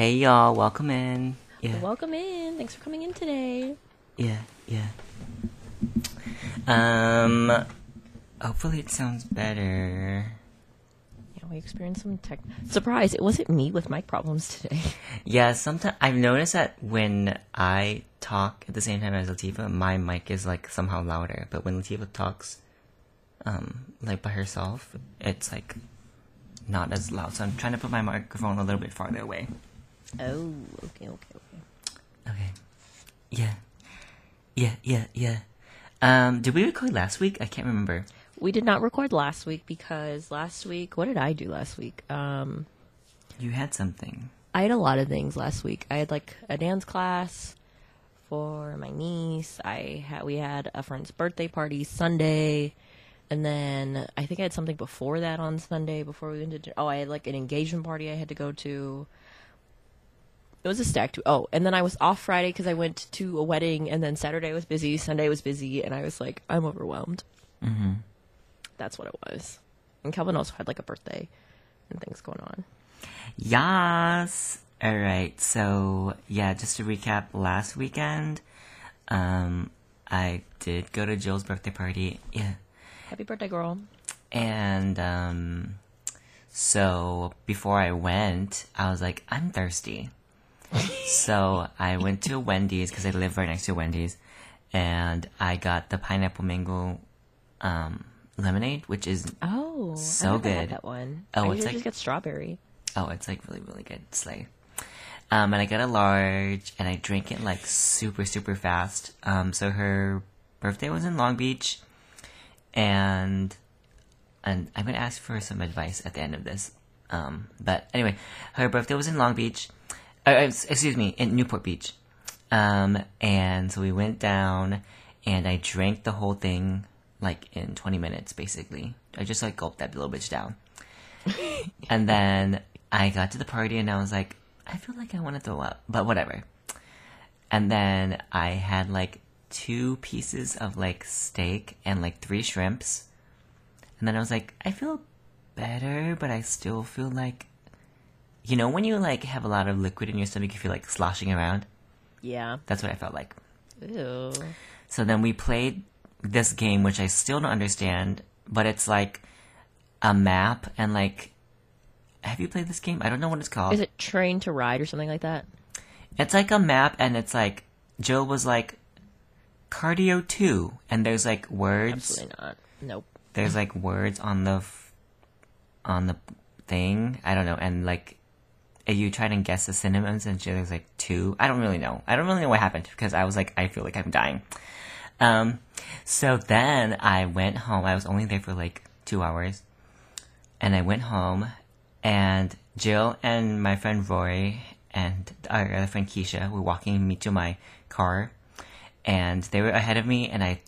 Hey y'all, welcome in. Yeah, Welcome in. Thanks for coming in today. yeah, yeah. Um, hopefully it sounds better. Yeah, we experienced some tech. Surprise! It wasn't me with mic problems today. Yeah, sometimes I've noticed that when I talk at the same time as Latifa, my mic is like somehow louder. But when Latifa talks, um, like by herself, it's like not as loud. So I'm trying to put my microphone a little bit farther away. Oh, okay, okay, okay. Okay. Yeah. Yeah, yeah, yeah. Um, did we record last week? I can't remember. We did not record last week because last week, what did I do last week? Um, You had something. I had a lot of things last week. I had like a dance class for my niece. I had we had a friend's birthday party Sunday, and then I think I had something before that on Sunday before we went to. Oh, I had like an engagement party I had to go to. It was a stack too. Oh, and then I was off Friday because I went to a wedding, and then Saturday was busy, Sunday was busy, and I was like, I'm overwhelmed. Mm-hmm. That's what it was. And Calvin also had like a birthday and things going on. Yes. All right. So yeah, just to recap, last weekend, um, I did go to Jill's birthday party. Yeah, Happy birthday, girl. and um, so before I went, I was like, I'm thirsty. So I went to Wendy's because I live right next to Wendy's, and I got the pineapple mango um, lemonade, which is Oh, So I never had good. that one. Oh, I it's like- get strawberry. Oh, it's like really, really good. Slay. Um, and I got a large, and I drank it like super, super fast. Um, so her birthday was in Long Beach, and and I'm gonna ask for some advice at the end of this. Um, but anyway, her birthday was in Long Beach. Uh, uh, excuse me, in Newport Beach. Um, and so we went down, and I drank the whole thing like in 20 minutes, basically. I just like gulped that little bitch down. and then I got to the party and I was like, I feel like I want to throw up, but whatever. And then I had like two pieces of like steak and like three shrimps. And then I was like, I feel better, but I still feel like, you know, when you like have a lot of liquid in your stomach, you feel like sloshing around. Yeah. That's what I felt like. Ew. So then we played this game, which I still don't understand, but it's like a map and like. Have you played this game? I don't know what it's called. Is it train to ride or something like that? It's like a map, and it's like Jill was like cardio two, and there's like words. Absolutely not. Nope. There's like words on the f- on the thing. I don't know, and like if you tried and guess the synonyms, and she- was like two. I don't really know. I don't really know what happened because I was like, I feel like I'm dying. Um, so then I went home. I was only there for like two hours, and I went home, and Jill and my friend Rory and our other friend Keisha were walking me to my car, and they were ahead of me, and I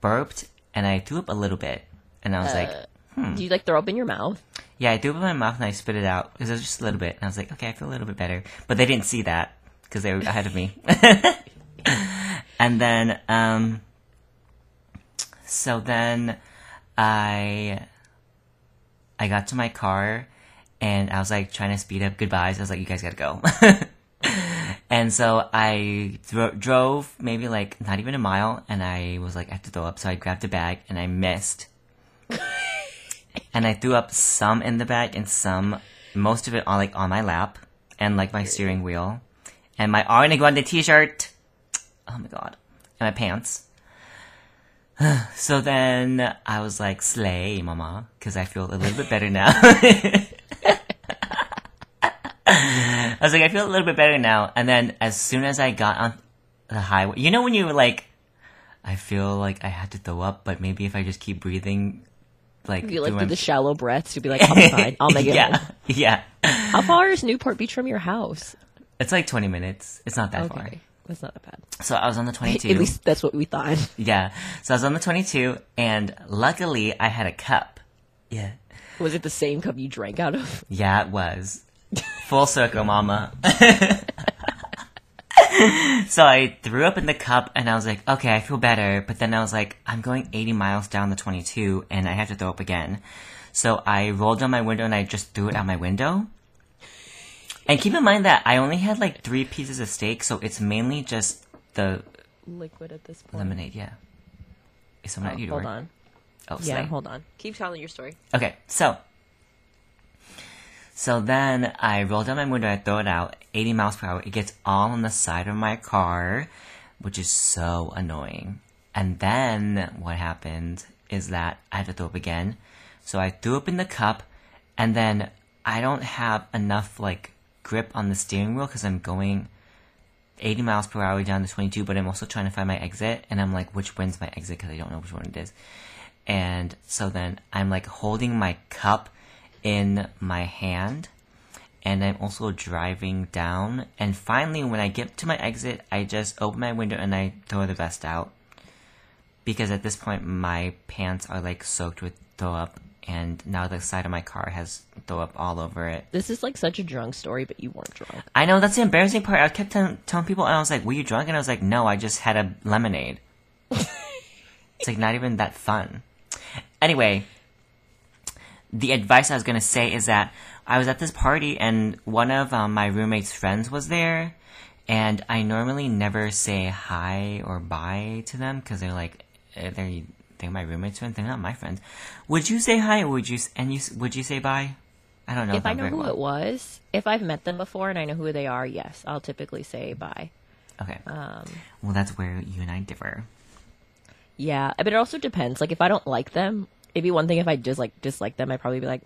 burped and I threw up a little bit, and I was like, Hmm. Do you like throw up in your mouth? Yeah, I threw up in my mouth and I spit it out because it was just a little bit, and I was like, okay, I feel a little bit better, but they didn't see that because they were ahead of me. and then, um, so then I, I got to my car and I was like trying to speed up goodbyes. I was like, you guys gotta go. and so I dro- drove maybe like not even a mile and I was like, I have to throw up. So I grabbed a bag and I missed. And I threw up some in the bag and some, most of it on like on my lap and like my steering wheel and my Ariana Grande t-shirt. Oh my god. And my pants. So then I was like, slay, mama, because I feel a little bit better now. I was like, I feel a little bit better now. And then as soon as I got on the highway, you know when you like, I feel like I had to throw up, but maybe if I just keep breathing, like, You like through do the shallow breaths. You'll be like, I'll be fine. I'll make it. yeah, home. yeah. How far is Newport Beach from your house? It's like 20 minutes. It's not that far. That's not that bad. So I was on the 22. At least that's what we thought. Yeah. So I was on the 22, and luckily I had a cup. Yeah. Was it the same cup you drank out of? Yeah, it was. Full circle, mama. so I threw up in the cup and I was like, okay, I feel better. But then I was like, I'm going 80 miles down the 22 and I have to throw up again. So I rolled down my window and I just threw it out my window. And keep in mind that I only had like three pieces of steak, so it's mainly just the Liquid at this point. lemonade. Yeah. Is someone Oh, at your hold on. Oh, Yeah, hold on. Keep telling your story. Okay, so so then I roll down my window, I throw it out, 80 miles per hour. It gets all on the side of my car, which is so annoying. And then what happened is that I had to throw up again. So I threw up in the cup, and then I don't have enough like grip on the steering wheel because I'm going 80 miles per hour down to 22, but I'm also trying to find my exit, and I'm like, which one's my exit because I don't know which one it is. And so then I'm like holding my cup in my hand, and I'm also driving down. And finally, when I get to my exit, I just open my window and I throw the vest out. Because at this point, my pants are like soaked with throw up, and now the side of my car has throw up all over it. This is like such a drunk story, but you weren't drunk. I know that's the embarrassing part. I kept tell- telling people, and I was like, "Were you drunk?" And I was like, "No, I just had a lemonade." it's like not even that fun. Anyway, the advice I was gonna say is that I was at this party, and one of um, my roommate's friends was there, and I normally never say hi or bye to them because they're like, eh, they're they're my roommate's friends. They're not my friends. Would you say hi, or would you? And you would you say bye? I don't know. if I know who well. it was, if I've met them before and I know who they are, yes, I'll typically say bye. Okay. Um, well, that's where you and I differ. Yeah, but it also depends. Like if I don't like them, it'd be one thing if I just like dislike them. I'd probably be like,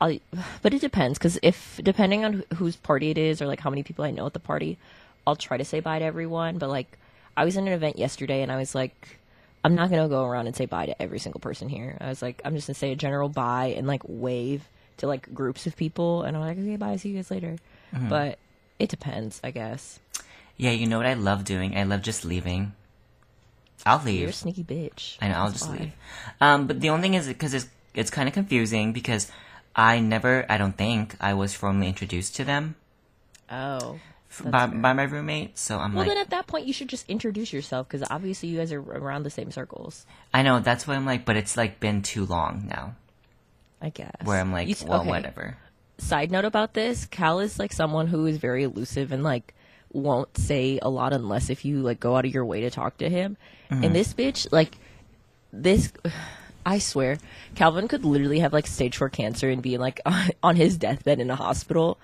I'll. But it depends because if depending on wh- whose party it is or like how many people I know at the party, I'll try to say bye to everyone. But like I was in an event yesterday and I was like, I'm not gonna go around and say bye to every single person here. I was like, I'm just gonna say a general bye and like wave to like groups of people, and I'm like, okay, bye, see you guys later. Mm-hmm. But it depends, I guess. Yeah, you know what I love doing? I love just leaving. I'll leave. You're a sneaky bitch. I know, I'll That's just why. leave. Um, but the only thing is because it's it's kind of confusing because I never, I don't think I was formally introduced to them Oh. f- That's by fair. by my roommate. So I'm like Well, like, then at that point, you should just introduce yourself because obviously you guys are around the same circles. I know that's why I'm like, but it's like been too long now. I guess. Where I'm like, You s- well, okay. whatever. Side note about this: Cal is like someone who is very elusive and like won't say a lot unless if you like go out of your way to talk to him. Mm-hmm. And this bitch, like this, I swear, Calvin could literally have like stage four cancer and be like on, his deathbed in a hospital,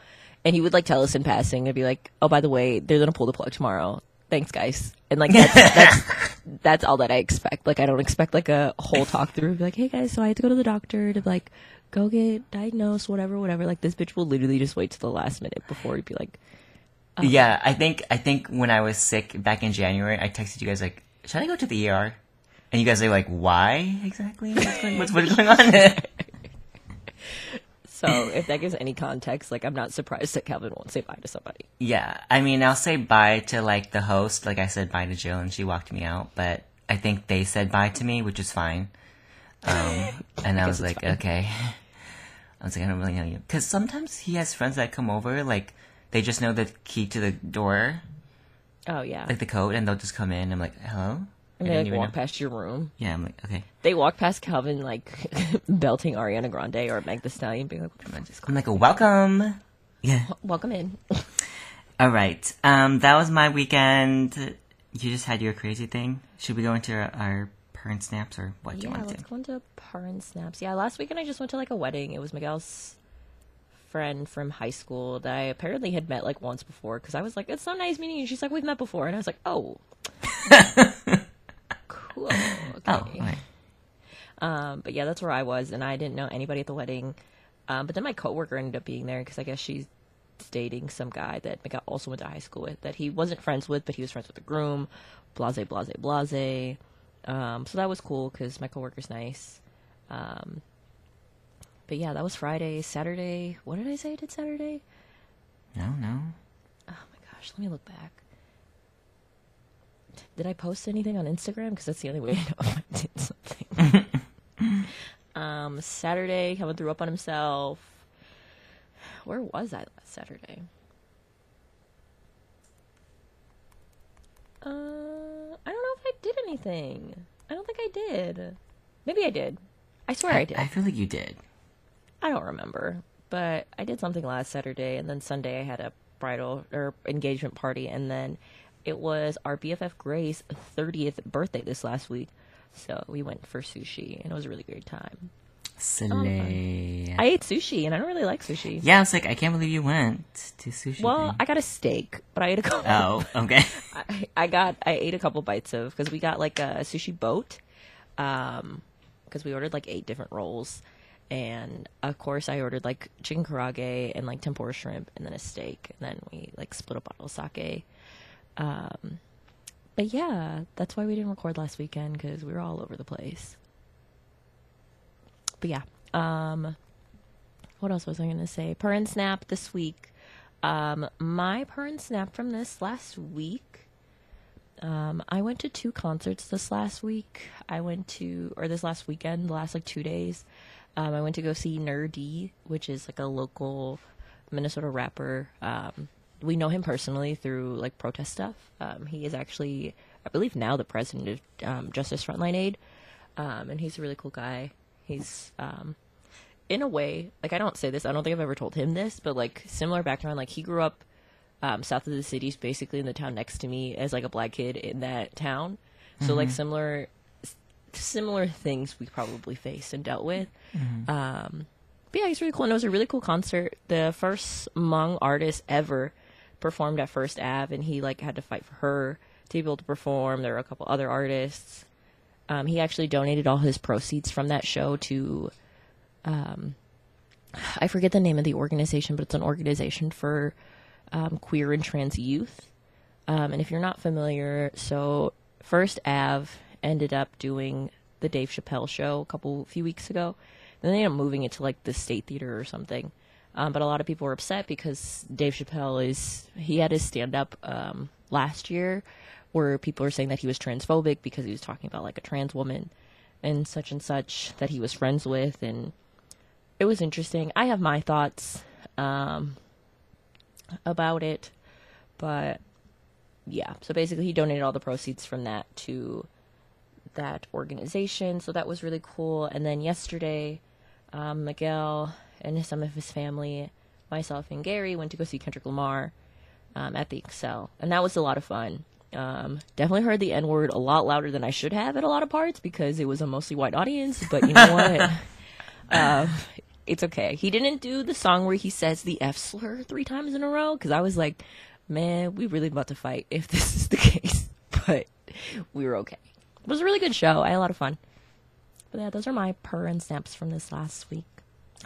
and he would like tell us in passing and be like, "Oh, by the way, they're gonna pull the plug tomorrow. Thanks, guys." And like that's that's that's all that I expect. Like I don't expect like a whole talk through. Be like, "Hey guys, so I had to go to the doctor to like go get diagnosed, whatever, whatever." Like this bitch will literally just wait to the last minute before he'd be like, Oh. Yeah, I think I think when I was sick back in January, I texted you guys like, should I go to the ER? And you guys are like, why exactly? What's going, what's, what's going on? So if that gives any context, like I'm not surprised that Calvin won't say bye to somebody. Yeah, I mean, I'll say bye to like the host. Like I said bye to Jill, and she walked me out. But I think they said bye to me, which is fine. Um, and I, was like, fine. okay. I was like, I don't really know you, because sometimes he has friends that come over, like they just know the key to the door, Oh yeah, like the code, and they'll just come in. I'm like, hello. and they like walk know. past your room. Yeah, I'm like, okay. They walk past Calvin like belting Ariana Grande or Meg Thee Stallion, being like, "What the fuck I'm like, welcome. Yeah. "Welcome in." All right. Um, that was my weekend. You just had your crazy thing. Should we go into our, our parent snaps or what do you want yeah, want let's to? go into parent snaps. Yeah, last weekend I just went to like a wedding. It was Miguel's friend from high school that I apparently had met like once before because I was like, "It's so nice meeting you." She's like, "We've met before," and I was like, "Oh." Cool. Okay. Oh, right. Um, but yeah, that's where I was, and I didn't know anybody at the wedding. Um, but then my coworker ended up being there because I guess she's dating some guy that Miguel also went to high school with that he wasn't friends with, but he was friends with the groom. Blase, blase, blase. Um, so that was cool because my coworker's nice. Um, but yeah, that was Friday. Saturday. What did I say I did Saturday? No, no. Oh my gosh, let me look back. Did I post anything on Instagram? Because that's the only way I know if I did something. um, Saturday, Kevin threw up on himself. Where was I last Saturday? Uh, I don't know if I did anything. I don't think I did. Maybe I did. I swear I, did. I feel like you did. I don't remember. but I did something last Saturday, and then Sunday I had a bridal or engagement party, and then it was our BFF Grace 30th birthday this last week. So we went for sushi, and it was a really great time. Slay. I ate sushi, and I don't really like sushi. yeah, I was like, I can't believe you went to sushi. Well, thing. I got a steak, but I ate a couple. oh, okay. I, I got I ate a couple bites of because we got like a sushi boat, um, because we ordered like eight different rolls, and of course I ordered like chicken karaage and like tempura shrimp and then a steak, and then we like split a bottle of sake. Um, but yeah, that's why we didn't record last weekend because we were all over the place. But yeah, um, what else was I gonna say? Purr and snap this week. Um, my purr and snap from this last week. Um, I went to two concerts this last week. I went to, or this last weekend, the last like two days. Um, I went to go see Nur-D, which is like a local Minnesota rapper. Um, we know him personally through like protest stuff. Um, he is actually, I believe, now the president of um, Justice Frontline Aid, um, and he's a really cool guy. He's um, in a way, like I don't say this, I don't think I've ever told him this, but like similar background. Like he grew up um, south of the cities, basically in the town next to me, as like a black kid in that town. So like similar, similar things we probably faced and dealt with. Um, but yeah, he's really cool, and it was a really cool concert. The first Hmong artist ever performed at First Ave, and he like had to fight for her to be able to perform. There were a couple other artists. Um, he actually donated all his proceeds from that show to um, I forget the name of the organization, but it's an organization for um, queer and trans youth. Um, and if you're not familiar, so First Ave ended up doing the Dave Chappelle show a couple few weeks ago. Then they ended up moving it to like the State Theater or something. Um, but a lot of people were upset because Dave Chappelle is he had his stand up um, last year where people are saying that he was transphobic because he was talking about like a trans woman and such and such that he was friends with and it was interesting. I have my thoughts um, about it, but yeah. So basically, he donated all the proceeds from that to that organization. So that was really cool. And then yesterday, um, Miguel and some of his family, myself and Gary, went to go see Kendrick Lamar um, at the Xcel, and that was a lot of fun. Um, definitely heard the N word a lot louder than I should have at a lot of parts because it was a mostly white audience. But you know what? um, it's okay. He didn't do the song where he says the F slur three times in a row because I was like, man, we really about to fight if this is the case. But we were okay. It was a really good show. I had a lot of fun. But yeah, those are my purr and snaps from this last week.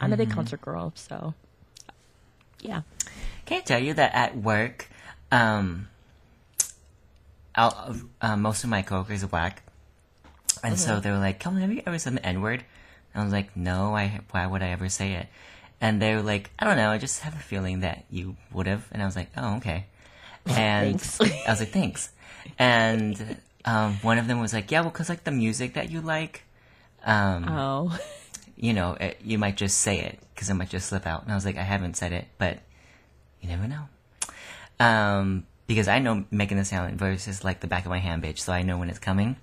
I'm a big concert girl, so yeah. Can I tell you that at work, um, uh, most of my coworkers are black, and so they were like, "Come, on, have you ever said the N word?" And I was like, "No, I. Why would I ever say it?" And they were like, "I don't know. I just have a feeling that you would have." And I was like, "Oh, okay." And I was like, "Thanks." And um, one of them was like, "Yeah, well, cause like the music that you like, um, Oh, you know, it, you might just say it because it might just slip out. And I was like, I haven't said it, but you never know. Um, because I know making the sound versus like the back of my hand, bitch, so I know when it's coming.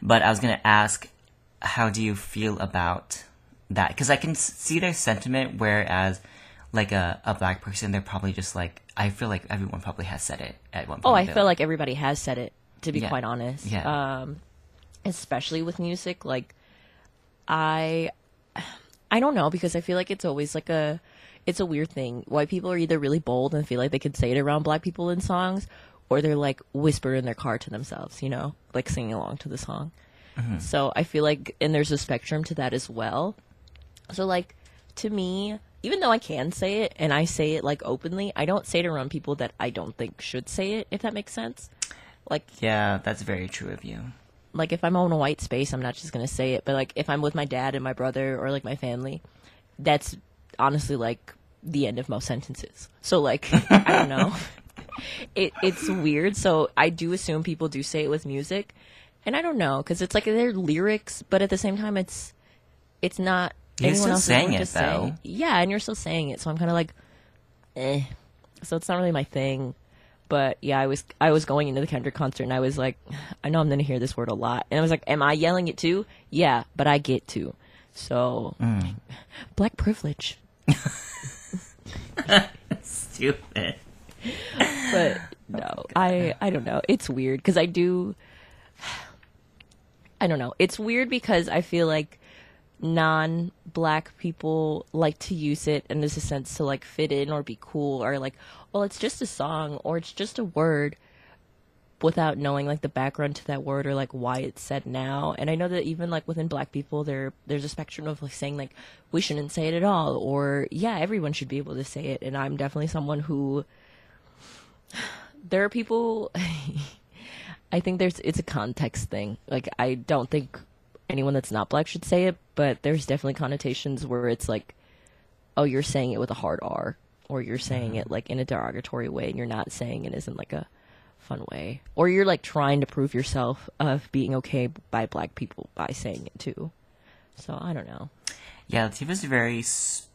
But I was gonna ask, how do you feel about that? Because I can see their sentiment, whereas like a, a black person, they're probably just like, I feel like everyone probably has said it at one point. oh, I feel like everybody has said it. To be Yeah. quite honest, Yeah. Um, especially with music, like I, I don't know because I feel like it's always like a, it's a weird thing. White people are either really bold and feel like they could say it around black people in songs, or they're like whisper in their car to themselves, you know, like singing along to the song. So I feel like, and there's a spectrum to that as well. So like, to me, even though I can say it and I say it like openly, I don't say it around people that I don't think should say it. If that makes sense. Like, yeah, that's very true of you. like if I'm on a white space, I'm not just gonna say it. But like if I'm with my dad and my brother or like my family, that's honestly like the end of most sentences. So like I don't know. It it's weird. So I do assume people do say it with music, and I don't know because it's like they're lyrics, but at the same time it's it's not. You're anyone still else's saying it, to say. though. Yeah, and you're still saying it. So I'm kind of like, eh. So it's not really my thing. But yeah, I was I was going into the Kendrick concert and I was like, I know I'm gonna hear this word a lot, and I was like, Am I yelling it too? Yeah, but I get to. So, Mm. black privilege. Stupid. but no, I I don't know. It's weird because I do. I don't know. It's weird because I feel like non-black people like to use it in this sense to like fit in or be cool or like, well, it's just a song or it's just a word without knowing like the background to that word or like why it's said now. And I know that even like within black people there there's a spectrum of like saying like we shouldn't say it at all or yeah, everyone should be able to say it and I'm definitely someone who there are people I think there's it's a context thing. Like I don't think anyone that's not black should say it, but there's definitely connotations where it's like oh, you're saying it with a hard R or you're saying it like in a derogatory way and you're not saying it isn't like a fun way. Or you're like trying to prove yourself of being okay by black people by saying it too. So I don't know. Yeah, Latifah's very s-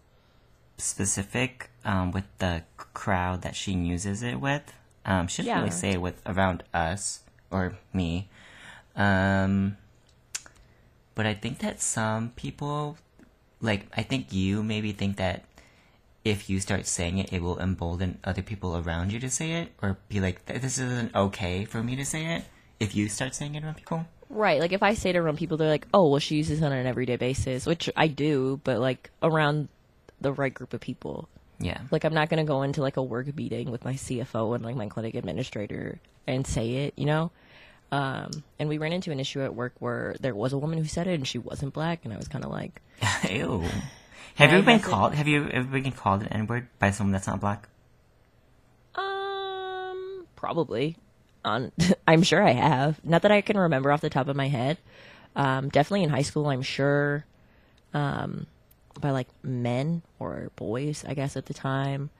specific um, with the crowd that she uses it with. Um, she doesn't Yeah. really say it with around us or me. Um, but I think that some people, like I think you maybe think that if you start saying it, it will embolden other people around you to say it, or be like, "This isn't okay for me to say it." If you start saying it around people, Right. Like if I say it around people, they're like, "Oh, well, she uses it on an everyday basis," which I do, but like around the right group of people. yeah, Like I'm not gonna go into like a work meeting with my CFO and like my clinic administrator and say it, you know. Um, and we ran into an issue at work where there was a woman who said it and she wasn't black, and I was kind of like, ew. Have you ever been called? Have you ever been called an N word by someone that's not black? um, probably. On, I'm sure I have. Not that I can remember off the top of my head. Um, definitely in high school, I'm sure. Um, by like men or boys, I guess at the time.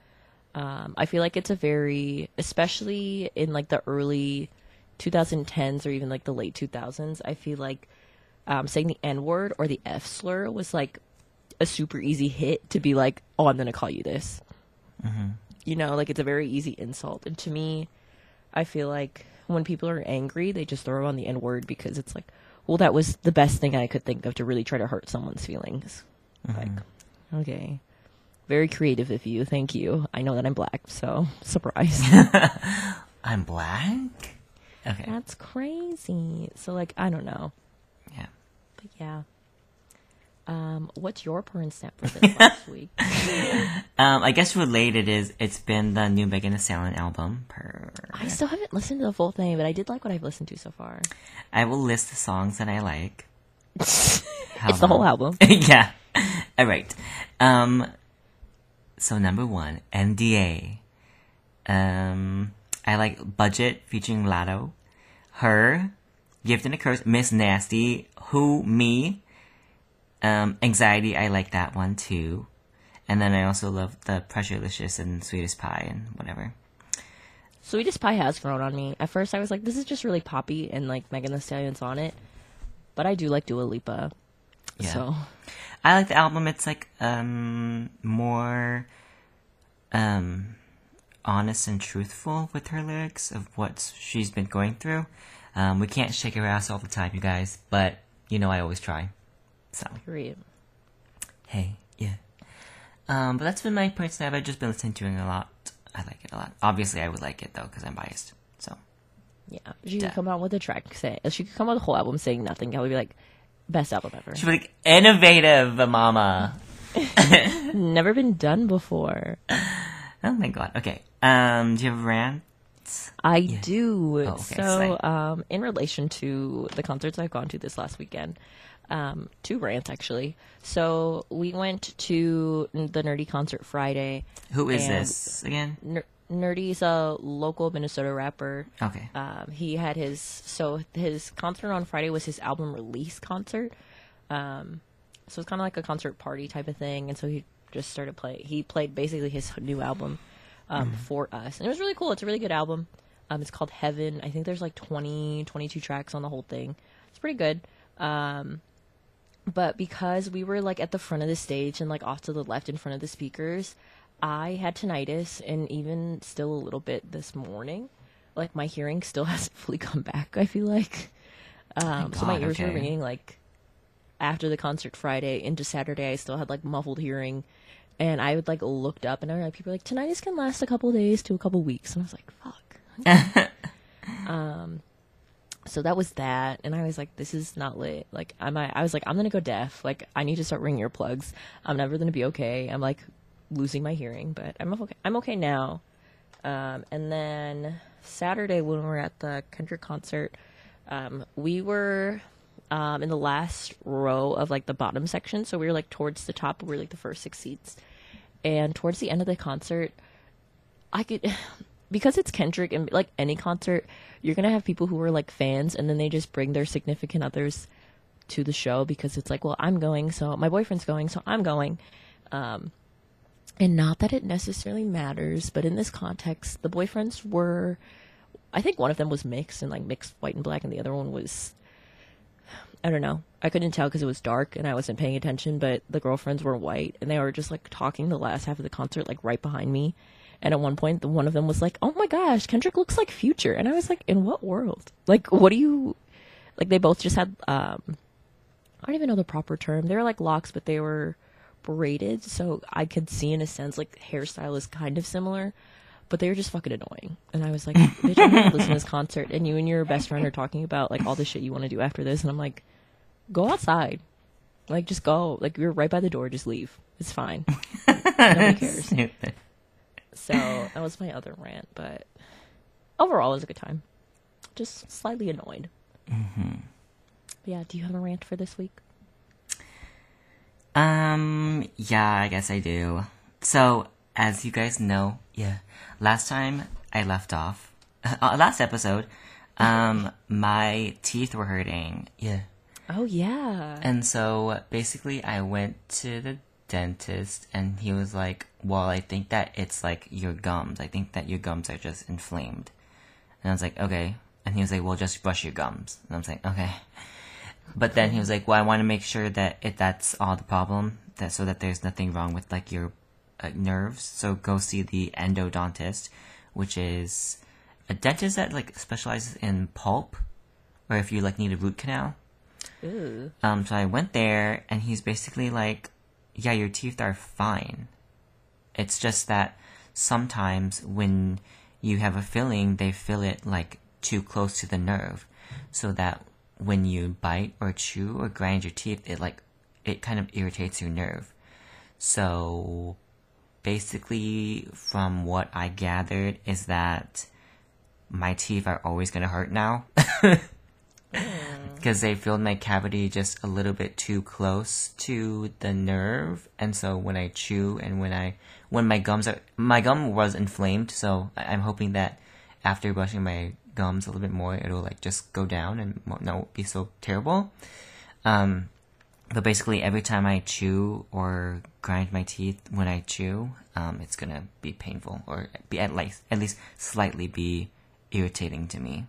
Um, I feel like it's a very, especially in like the early 2010s or even like the late 2000s. I feel like um, saying the N word or the F slur was like a super easy hit to be like, oh, I'm gonna call you this. Mm-hmm. You know, like it's a very easy insult. And to me, I feel like when people are angry, they just throw on the N word because it's like, well, that was the best thing I could think of to really try to hurt someone's feelings. Like, mm-hmm. okay. Very creative of you. Thank you. I know that I'm black, so surprise. I'm black. Okay. That's crazy. So, like, I don't know. Yeah. But yeah. Um, what's your porn snap for this last week? Um, I guess related is it's been the new Megan Thee Stallion album. Per I still haven't listened to the full thing, but I did like what I've listened to so far. I will list the songs that I like. it's the whole album. yeah. All right. Um. So number one, NDA. Um, I like Budget featuring Latto. Her, Gift and a Curse, Miss Nasty, Who Me. Um, Anxiety. I like that one too. And then I also love the Pressurelicious and Sweetest Pie and whatever. Sweetest Pie has grown on me. At first, I was like, this is just really poppy and like Megan Thee Stallion's on it. But I do like Dua Lipa. Yeah. So, I like the album. It's like um more um honest and truthful with her lyrics of what she's been going through. Um, we can't shake her ass all the time, you guys, but you know I always try. So period. hey, yeah. Um, but that's been my point snap. I've just been listening to it a lot. I like it a lot. Obviously, I would like it though because I'm biased. So Yeah. She Yeah. could come out with a track say she could come out with a whole album saying nothing. I would be like, best album ever. she's like innovative, mama. Never been done before. Oh my god. Okay. Um, do you have a rant? I do. Oh, okay, so, um, in relation to the concerts I've gone to this last weekend, um, two rants actually. So we went to the Nur-D concert Friday. Who is this again? Ner- Nur-D's a local Minnesota rapper. Okay. Um, he had his so his concert on Friday was his album release concert. Um, so it's kind of like a concert party type of thing, and so he just started playing. He played basically his new album um, for us, and it was really cool. It's a really good album. Um, it's called Heaven. I think there's like 20, 22 tracks on the whole thing. It's pretty good. Um, but because we were like at the front of the stage and like off to the left in front of the speakers, I had tinnitus and even still a little bit this morning. Like my hearing still hasn't fully come back. I feel like, um, so my God, ears were ringing like after the concert Friday into Saturday. I still had like muffled hearing, And I would like looked up and I was like people were like tinnitus can last a couple days to a couple weeks, and I was like, fuck. um, so that was that, and I was like, this is not lit. Like I might, I was like, I'm gonna go deaf. Like I need to start ringing earplugs. I'm never gonna be okay. I'm like losing my hearing, but I'm okay. I'm okay now. Um, and then Saturday when we were at the Kendrick concert, um, we were um, in the last row of like the bottom section, so we were like towards the top. We were like the first six seats, and towards the end of the concert, I could. Because it's Kendrick and like any concert, you're gonna have people who are like fans and then they just bring their significant others to the show because it's like, well, I'm going, so my boyfriend's going, so I'm going. Um, and not that it necessarily matters, but in this context, the boyfriends were, I think one of them was mixed and like mixed white and black, and the other one was, I don't know. I couldn't tell because it was dark and I wasn't paying attention, but the girlfriends were white and they were just like talking the last half of the concert, like right behind me. And at one point, the one of them was like, "Oh my gosh, Kendrick looks like Future," and I was like, "In what world? Like, what do you?" Like, they both just had um, I don't even know the proper term. They were like locks, but they were braided, so I could see in a sense like hairstyle is kind of similar, but they were just fucking annoying. And I was like, "Bitch, I'm gonna listen to this concert, and you and your best friend are talking about like all the shit you want to do after this," and I'm like, "Go outside." Like just go. Like you're right by the door. Just leave. It's fine. Nobody cares. Stupid. So that was my other rant, but overall it was a good time. Just slightly annoyed. Mm-hmm. Yeah, do you have a rant for this week? Um, yeah, I guess I do. So, as you guys know, yeah, last time I left off, uh, last episode, um, my teeth were hurting. Yeah. Oh yeah. And so basically, I went to the dentist, and he was like, "Well, I think that it's like your gums. I think that your gums are just inflamed." And I was like, "Okay." And he was like, "Well, just brush your gums." And I was like, "Okay." But then he was like, "Well, I want to make sure that if that's all the problem, that so that there's nothing wrong with like your uh, nerves. So go see the endodontist, which is a dentist that like specializes in pulp, or if you like need a root canal." Ooh. Um, so I went there, and he's basically like, "Yeah, your teeth are fine. It's just that sometimes when you have a filling, they fill it like too close to the nerve, so that when you bite or chew or grind your teeth, it like it kind of irritates your nerve. So basically, from what I gathered, is that my teeth are always gonna hurt now. because they filled my cavity just a little bit too close to the nerve. And so when i chew and when i when my gums are my gum was inflamed. So i'm hoping that after brushing my gums a little bit more it'll like just go down and won't not be so terrible. Um but basically every time i chew or grind my teeth when i chew um it's gonna be painful or be at least at least slightly be irritating to me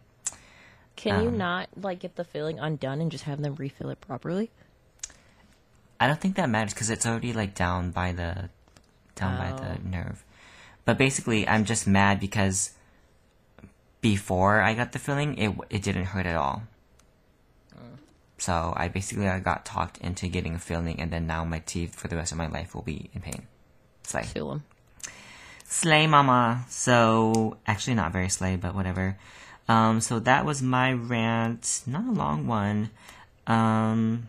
Can you Um, not like get the filling undone and just have them refill it properly? I don't think that matters because it's already like down by the down by the nerve. But basically, I'm just mad because before I got the filling, it it didn't hurt at all. So I basically I got talked into getting a filling, and then now my teeth for the rest of my life will be in pain. Slay, Feel them. slay, mama. So actually, not very slay, but whatever. Um, so that was my rant. Not a long one. Um,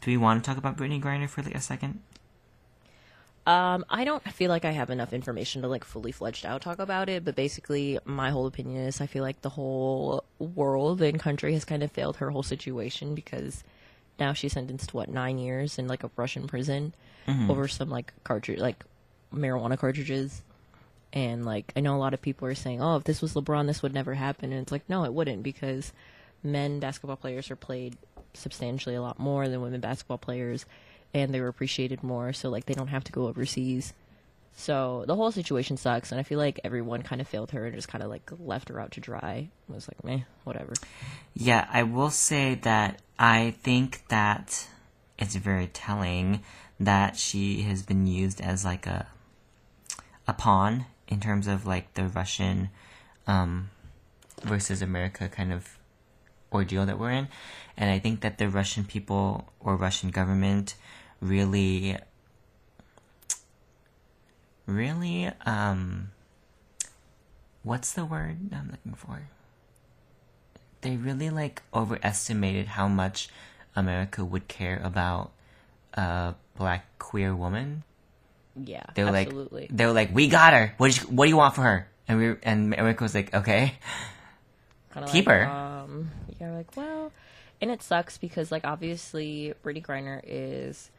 do we want to talk about Brittney Griner for like a second? Um, I don't feel like I have enough information to like fully fledged out talk about it, but basically my whole opinion is I feel like the whole world and country has kind of failed her whole situation because now she's sentenced to what nine years in like a Russian prison over some like cartridge like marijuana cartridges. And like I know a lot of people are saying, "Oh, if this was LeBron, this would never happen." And it's like, no, it wouldn't because men basketball players are played substantially a lot more than women basketball players, and they were appreciated more. So like they don't have to go overseas. So the whole situation sucks, and I feel like everyone kind of failed her and just kind of like left her out to dry. It was like, meh, whatever. Yeah, I will say that I think that it's very telling that she has been used as like a a pawn in terms of like the Russian um, versus America kind of ordeal that we're in, and I think that the Russian people or Russian government really really um what's the word I'm looking for? They really like overestimated how much America would care about a black queer woman. Yeah, They were absolutely. like they were like, We got her. What do you, what do you want for her? And we and America was like, Okay. Kinda keep like, her. Um, yeah, like well, and it sucks because like obviously Brittney Griner is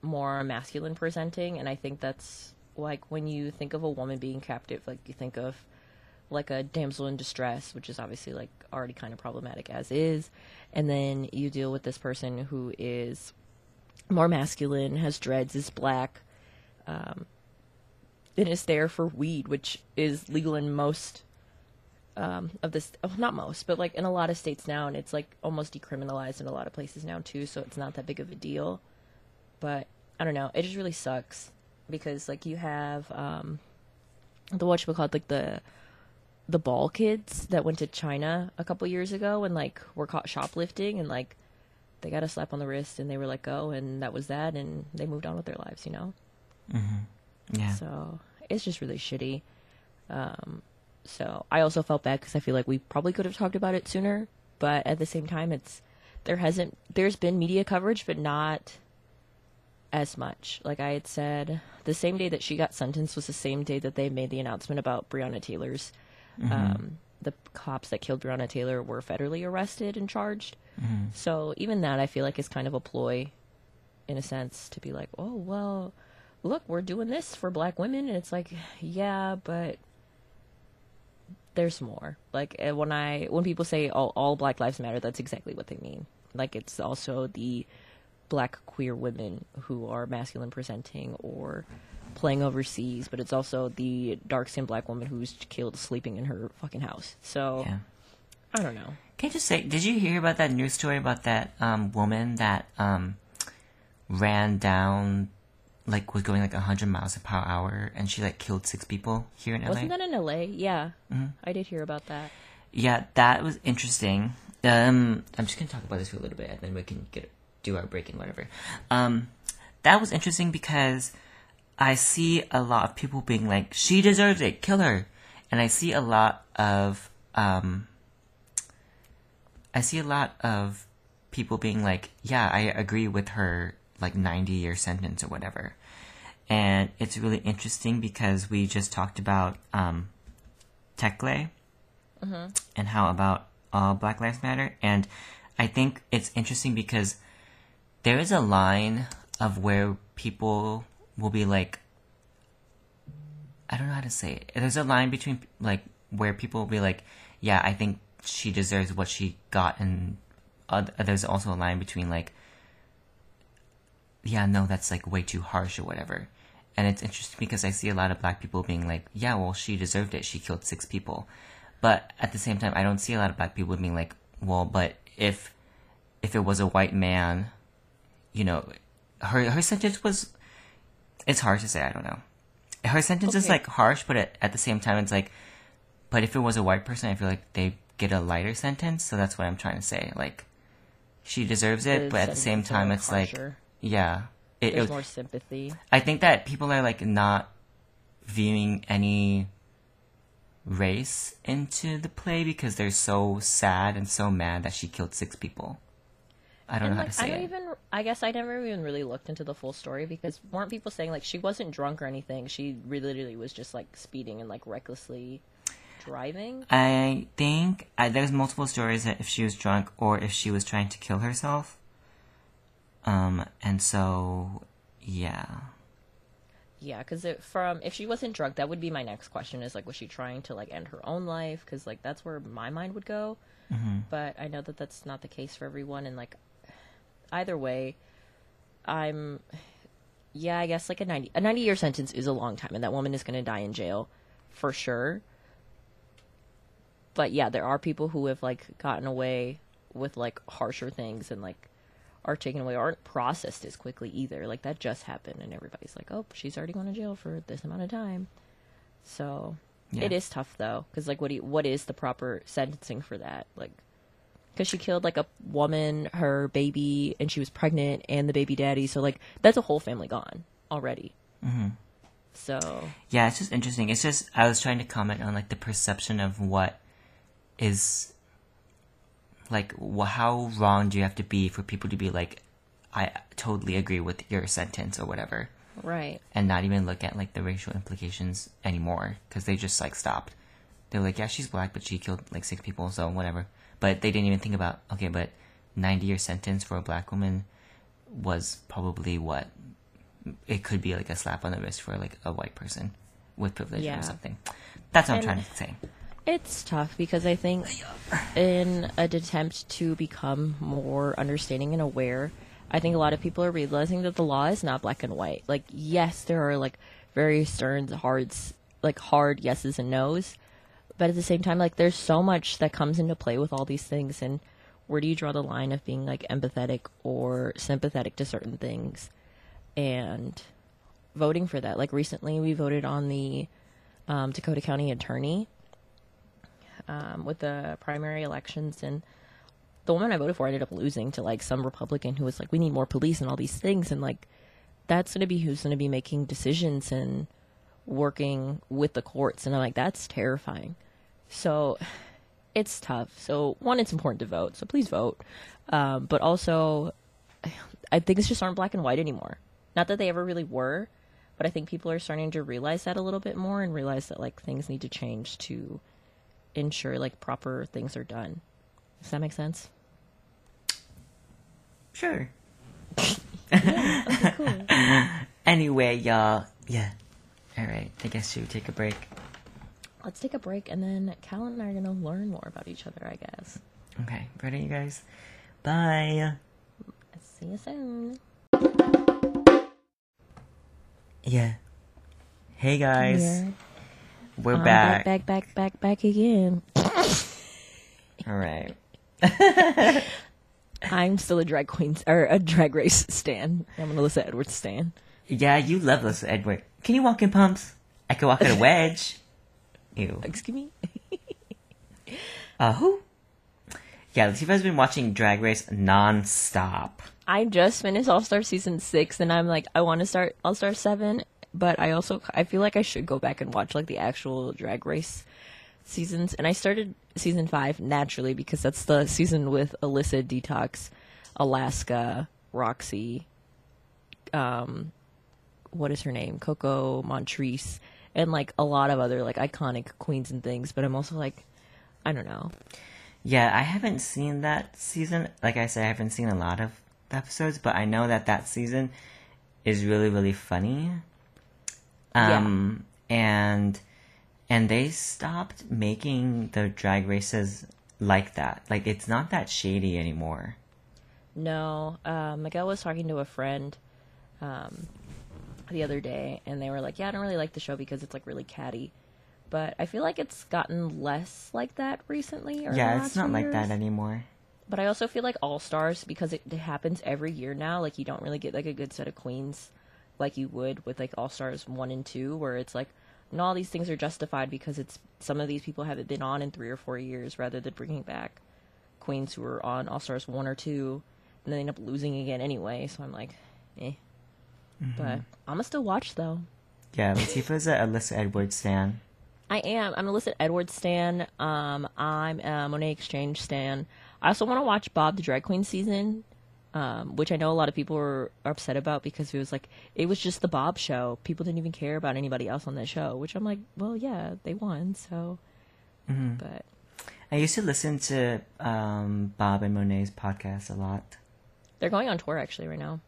more masculine presenting, and I think that's like when you think of a woman being captive, like you think of like a damsel in distress, which is obviously like already kind of problematic as is, and then you deal with this person who is more masculine, has dreads, is black, um, and is there for weed, which is legal in most um, of this, oh, not most, but like in a lot of states now, and it's like almost decriminalized in a lot of places now too, so it's not that big of a deal. But I don't know, it just really sucks because like you have um, the what you called like the the ball kids that went to China a couple years ago and like were caught shoplifting and like they got a slap on the wrist and they were let go and that was that and they moved on with their lives, you know. Yeah. So it's just really shitty. Um, so I also felt bad because I feel like we probably could have talked about it sooner, but at the same time, it's there hasn't there's been media coverage, but not as much. Like I had said, the same day that she got sentenced was the same day that they made the announcement about Breonna Taylor's. Um, the cops that killed Breonna Taylor were federally arrested and charged. So even that, I feel like is kind of a ploy, in a sense, to be like, oh well, look, we're doing this for black women, and it's like, yeah, but there's more. Like uh, when I when people say all all Black Lives Matter, that's exactly what they mean. Like it's also the black queer women who are masculine presenting or playing overseas, but it's also the dark skinned black woman who's killed sleeping in her fucking house. So Yeah. I don't know. Can I just say, did you hear about that news story about that um, woman that um, ran down, like was going like hundred miles per hour, and she like killed six people here in LA? Wasn't that in LA? Yeah, I did hear about that. Yeah, that was interesting. Um, I'm just gonna talk about this for a little bit, and then we can get do our break and whatever. Um, that was interesting because I see a lot of people being like, "She deserves it, kill her," and I see a lot of um, I see a lot of people being like, "Yeah, I agree with her like 90 year sentence or whatever," and it's really interesting because we just talked about um, Tekle and how about all Black Lives Matter. And I think it's interesting because there is a line of where people will be like, I don't know how to say it. There's a line between like where people will be like, yeah, I think she deserves what she got, and uh, there's also a line between like, yeah, no, that's like way too harsh or whatever. And it's interesting because I see a lot of black people being like, yeah, well, she deserved it. She killed six people. But at the same time, I don't see a lot of black people being like, well, but if if it was a white man, you know, her her sentence was. It's hard to say. I don't know. Her sentence is like harsh, but at, at the same time, it's like. But if it was a white person, I feel like they get a lighter sentence. So that's what I'm trying to say. Like, she deserves it, The but at the same time, like, it's like, harsher. Yeah, it, There's it, more sympathy. I think that people are like not viewing any race into the play because they're so sad and so mad that she killed six people. I don't And, know how to say I don't it. even. I guess I never even really looked into the full story because weren't people saying like she wasn't drunk or anything? She really, literally was just like speeding and like recklessly driving. I think I, there's multiple stories that if she was drunk or if she was trying to kill herself. Um, and so, yeah. Yeah, because from if she wasn't drunk, that would be my next question: is like was she trying to like end her own life? Because like that's where my mind would go. But I know that that's not the case for everyone, and like either way, I'm. Yeah, I guess like a ninety a ninety year sentence is a long time, and that woman is going to die in jail for sure. But yeah, there are people who have like gotten away with like harsher things and like are taken away aren't processed as quickly either. Like that just happened, and everybody's like, "Oh, she's already going to jail for this amount of time." So Yeah. it is tough though, because like, what do you, what is the proper sentencing for that? Like, because she killed like a woman, her baby, and she was pregnant, and the baby daddy. So like, that's a whole family gone already. Mm-hmm. So Yeah, it's just interesting. It's just I was trying to comment on like the perception of what is like how wrong do you have to be for people to be like I totally agree with your sentence or whatever right. and not even look at like the racial implications anymore because they just like stopped. They were like, yeah, she's black, but she killed like six people, so whatever. But they didn't even think about okay, but ninety year sentence for a black woman was probably what it could be like a slap on the wrist for like a white person with privilege Yeah. or something. That's what And- I'm trying to say. It's tough because I think in an attempt to become more understanding and aware, I think a lot of people are realizing that the law is not black and white. Like, yes, there are like very stern, hard, like hard yeses and nos, but at the same time, like there's so much that comes into play with all these things, and where do you draw the line of being like empathetic or sympathetic to certain things, and voting for that? Like recently, we voted on the um, Dakota County Attorney um, with the primary elections, and the woman I voted for ended up losing to like some Republican who was like, "We need more police and all these things," and like that's going to be who's going to be making decisions and working with the courts, and I'm like, that's terrifying. So it's tough. So one, it's important to vote, so please vote. Um, but also, I think it's just aren't black and white anymore. Not that they ever really were, but I think people are starting to realize that a little bit more and realize that like things need to change to ensure like proper things are done. Does that make sense? Sure. Okay, cool. Anyway, y'all. Yeah. All right. I guess you take a break. Let's take a break and then Cal and I are gonna learn more about each other, I guess. Okay. Ready, you guys? Bye. See you soon. Yeah. Hey guys. Here. We're I'm back. back, back, back, back again. All right. I'm still a drag queen or a drag race stan. I'm an Alyssa Edwards stan. Yeah, you love Alyssa Edward. Can you walk in pumps? I can walk in a wedge. Ew. Excuse me. Uh, who? Yeah, Latifah's been watching Drag Race non-stop. I just finished All Star season six, and I'm like, I want to start All Star seven, but I also I feel like I should go back and watch like the actual Drag Race seasons. And I started season five naturally because that's the season with Alyssa, Detox, Alaska, Roxy, um, what is her name, Coco Montrese, and like a lot of other like iconic queens and things. But I'm also like, I don't know. Yeah, I haven't seen that season. Like I said, I haven't seen a lot of episodes, but I know that that season is really, really funny. Um, and and they stopped making the drag races like that. Like it's not that shady anymore. No, uh, Miguel was talking to a friend um, the other day, and they were like, "Yeah, I don't really like the show because it's like really catty." But I feel like it's gotten less like that recently. Or yeah, it's not like years. that anymore. But I also feel like All Stars because it, it happens every year now. Like you don't really get like a good set of queens like you would with like All Stars one and two, where it's like, no, all these things are justified because it's some of these people haven't been on in three or four years, rather than bringing back queens who were on All Stars one or two, and then they end up losing again anyway. So I'm like, eh. But I'm gonna still watch though. Yeah, Latifah's a Alyssa Edwards stan. I am. I'm an Alyssa Edwards stan. Um, I'm a Monét X Change stan. I also want to watch Bob the Drag Queen season, um, which I know a lot of people were upset about because it was like it was just the Bob show. People didn't even care about anybody else on that show. Which I'm like, well, yeah, they won, so. But I used to listen to um, Bob and Monet's podcast a lot. they're going on tour actually right now.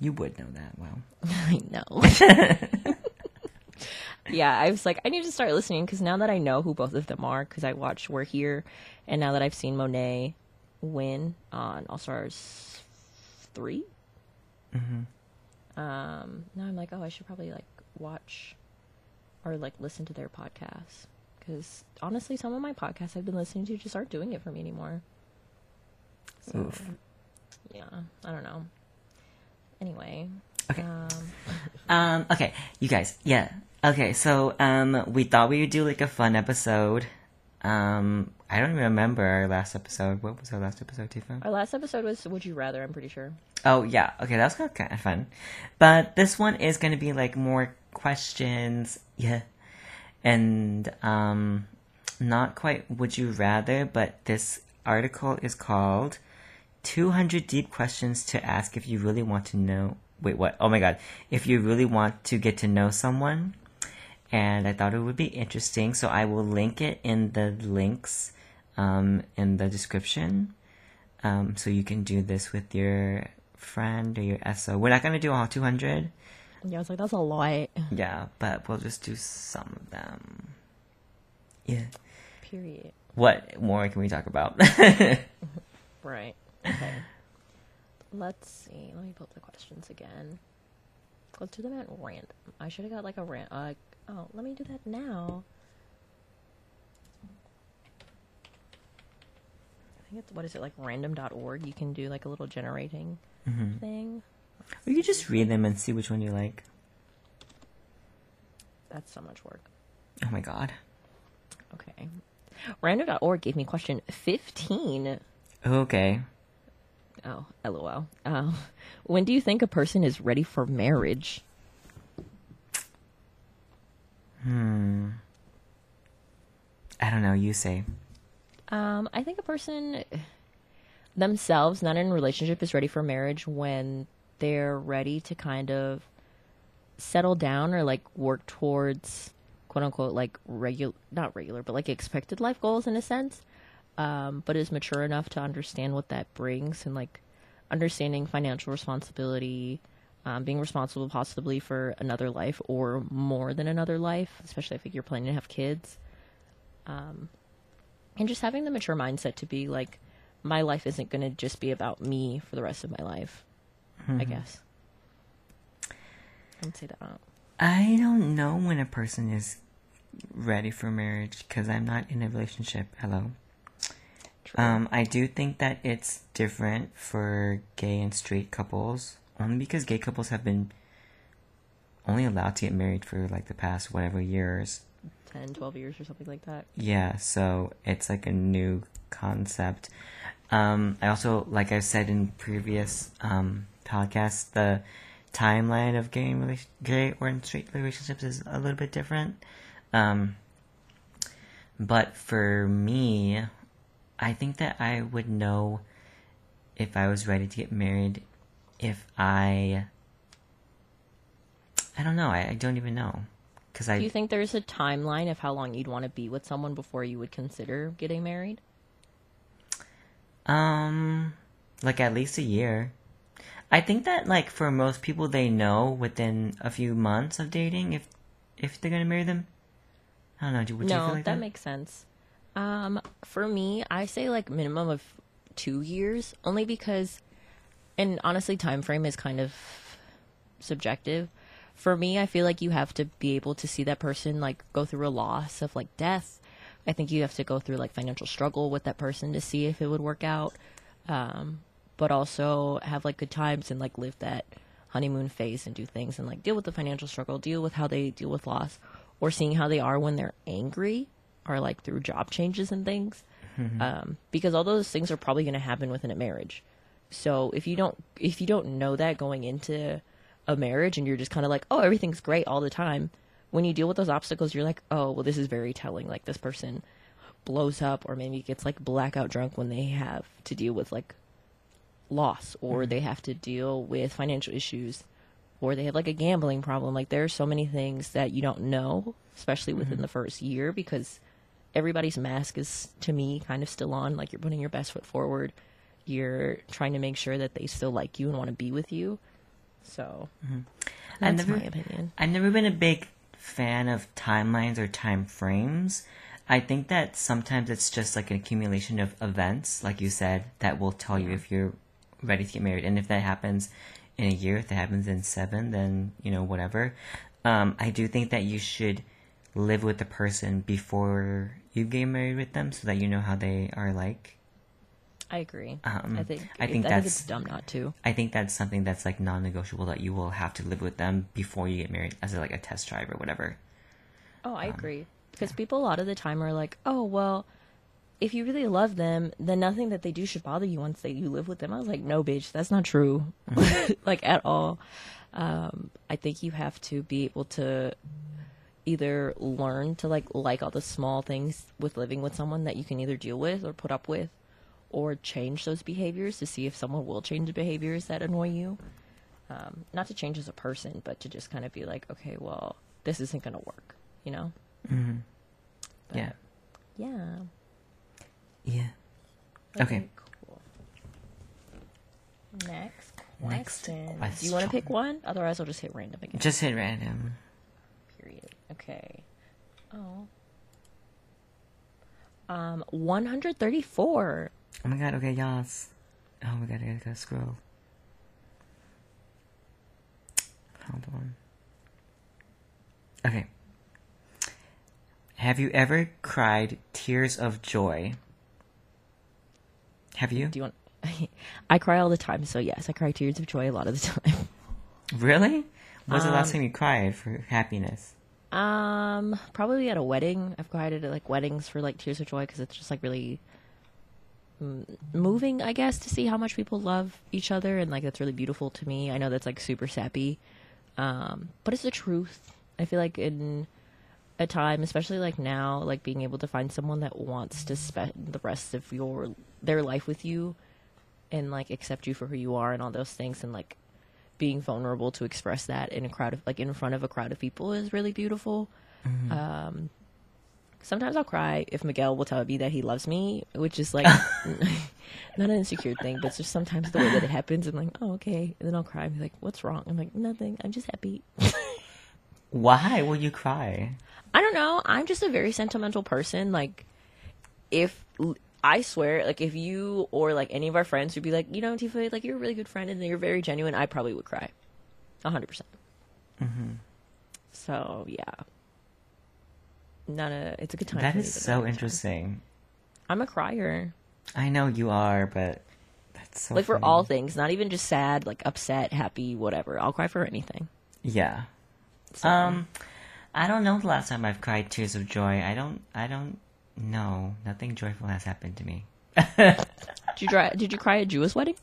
You would know that well. I know. yeah, I was like, I need to start listening because now that I know who both of them are, because I watched We're Here, and now that I've seen Monet win on All Stars 3 um, now I'm like, oh, I should probably like watch or like listen to their podcasts because honestly, some of my podcasts I've been listening to just aren't doing it for me anymore. So, Oof. yeah, I don't know. Anyway, Okay. um, Um, okay, you guys, yeah. Okay, so, um, we thought we would do like a fun episode. Um, I don't even remember our last episode. What was our last episode, Tifah? Our last episode was Would You Rather, I'm pretty sure. Oh, yeah. Okay, that was kind of fun. But this one is going to be like more questions. Yeah. And um not quite would you rather, but this article is called 200 deep questions to ask if you really want to know wait what oh my god if you really want to get to know someone and i thought it would be interesting so i will link it in the links um, in the description um, so you can do this with your friend or your so we're not going to do all 200 Yeah, I was like, that's a lot. yeah but we'll just do some of them yeah Period. what more can we talk about Right. Okay. Let's see. Let me pull up the questions again. Let's do them at random. I should have got like a ran. Uh, oh, let me do that now. I think it's what is it like random.org? You can do like a little generating Mhm. thing. or you just read them and see which one you like That's so much work. oh my god Okay. Random.org gave me question 15. okay Oh, lol. Uh, when do you think a person is ready for marriage? Hmm i don't know you say Um, I think a person themselves, not in a relationship, is ready for marriage when they're ready to kind of settle down or like work towards quote unquote like regular, not regular, but like expected life goals in a sense. Um, but is mature enough to understand what that brings and like understanding financial responsibility, um, being responsible possibly for another life or more than another life, especially if you're planning to have kids and just having the mature mindset to be like my life isn't going to just be about me for the rest of my life i guess i'd say that I don't know when a person is ready for marriage because I'm not in a relationship. Hello. True. Um, I do think that it's different for gay and straight couples, only because gay couples have been only allowed to get married for like the past whatever years. 10 12 years or something like that Yeah, so it's like a new concept. Um, I also, like I've said in previous um, podcasts, the timeline of gay, rela- gay or in straight relationships is a little bit different. Um, but for me, I think that I would know if I was ready to get married if I. I don't know. I, I don't even know. Because I. do you think there's a timeline of how long you'd want to be with someone before you would consider getting married Um, like at least a year. I think that like for most people, they know within a few months of dating if if they're gonna marry them. I don't know. Do, would you no feel like that, that? makes sense um for me i say like minimum of two years only because and honestly time frame is kind of subjective. For me i feel like you have to be able to see that person like go through a loss of like death. I think you have to go through like financial struggle with that person to see if it would work out. Um but also have like good times and like live that honeymoon phase and do things and like deal with the financial struggle deal with how they deal with loss or seeing how they are when they're angry or like through job changes and things. Um, because all those things are probably going to happen within a marriage so if you don't if you don't know that going into a marriage and you're just kind of like oh everything's great all the time when you deal with those obstacles you're like oh well this is very telling. Like this person blows up or maybe gets like blackout drunk when they have to deal with like loss or mm-hmm. they have to deal with financial issues or they have like a gambling problem. Like there are so many things that you don't know especially within mm-hmm. the first year because everybody's mask is to me kind of still on. Like you're putting your best foot forward you're trying to make sure that they still like you and want to be with you so I've that's never- my opinion I've never been a big fan of timelines or time frames. I think that sometimes it's just like an accumulation of events, like you said, that will tell you if you're ready to get married. And if that happens in a year, if that happens in seven, then, you know, whatever. Um, I do think that you should live with the person before you get married with them so that you know how they are like. I agree Um, i think I think i think that's- it's dumb not to I think that's something that's like non-negotiable that you will have to live with them before you get married as a, like a test drive or whatever. Oh, I agree. Because people a lot of the time are like, "Oh, well, if you really love them, then nothing that they do should bother you once they you live with them." I was like, "No, bitch, that's not true, like at all." Um, I think you have to be able to either learn to like like all the small things with living with someone that you can either deal with or put up with, or change those behaviors to see if someone will change the behaviors that annoy you. Um, not to change as a person, but to just kind of be like, okay, well, this isn't gonna work, you know? Mhm. Yeah. Yeah. Yeah. Okay. Cool. Next Next question. Do you want to pick one? Otherwise, I'll just hit random again. Just hit random. Period. Okay. Oh. Um, 134. Oh my god, okay, yes. Oh my god, I gotta go scroll. Hold on. Okay. Have you ever cried tears of joy? Have you? Do you want? I cry all the time, so yes, I cry tears of joy a lot of the time. Really? When's the last Um, time you cried for happiness? Um, probably at a wedding. I've cried at like weddings for like tears of joy because it's just like really moving, I guess, to see how much people love each other and like that's really beautiful to me. I know that's like super sappy, um, but it's the truth. I feel like in a time, especially like now, like being able to find someone that wants to spend the rest of your their life with you and like accept you for who you are and all those things and like being vulnerable to express that in a crowd of like in front of a crowd of people is really beautiful. Um, sometimes I'll cry if Miguel will tell me that he loves me, which is like not an insecure thing, but it's just sometimes the way that it happens. I'm like, oh okay, and then I'll cry and be like, what's wrong? I'm like, nothing. I'm just happy. Why will you cry? I don't know. I'm just a very sentimental person. Like, if I swear, like if you or like any of our friends would be like, you know, Tifah, like you're a really good friend and you're very genuine, I probably would cry, a hundred percent. Mm-hmm. So yeah, not a. It's a good time. That is so not a good time. interesting. I'm a crier, I know you are, but that's so like for all things, not even just sad, like upset, happy, whatever. I'll cry for anything. Yeah. So, Um, I don't know the last time I've cried tears of joy. I don't. I don't know. Nothing joyful has happened to me. did you cry? Did you cry at Jewish wedding?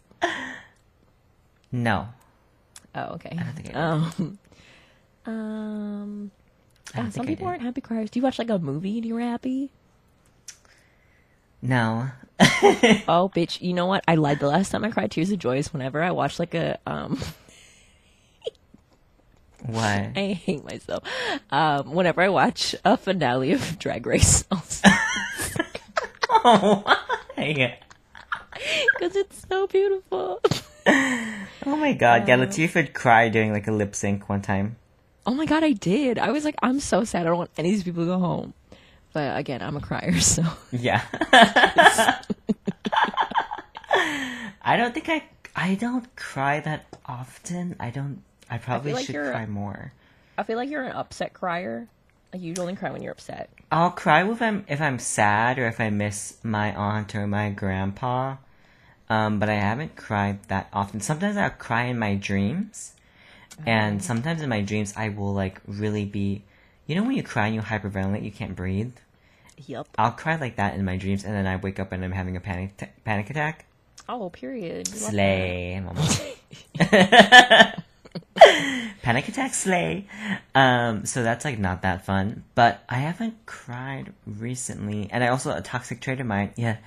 No. Oh, okay. I don't think I did. Um, um, yeah, some people aren't happy criers. Do you watch like a movie and you're happy? No. Oh, bitch! You know what? I lied. The last time I cried tears of joy is whenever I watched like a um. What? I hate myself. Um, whenever I watch a finale of Drag Race, oh, why? because it's so beautiful. Oh my god. Yeah, Latifah cried during like a lip sync one time. Oh my god, I did. I was like, I'm so sad. I don't want any of these people to go home. But again, I'm a crier, so Yeah. I don't think I. I don't cry that often. I don't. I probably like should cry more. I feel like you're an upset crier. Like you only cry when you're upset. I'll cry if I'm if I'm sad or if I miss my aunt or my grandpa. Um, but I haven't cried that often. Sometimes I'll cry in my dreams, and sometimes in my dreams I will like really be. You know when you cry and you hyperventilate, you can't breathe. Yep. I'll cry like that in my dreams, and then I wake up and I'm having a panic t- panic attack. Oh, period. You Slay. Panic attack slay. Um, so that's like not that fun. But I haven't cried recently, and I also a toxic trait of mine, yeah,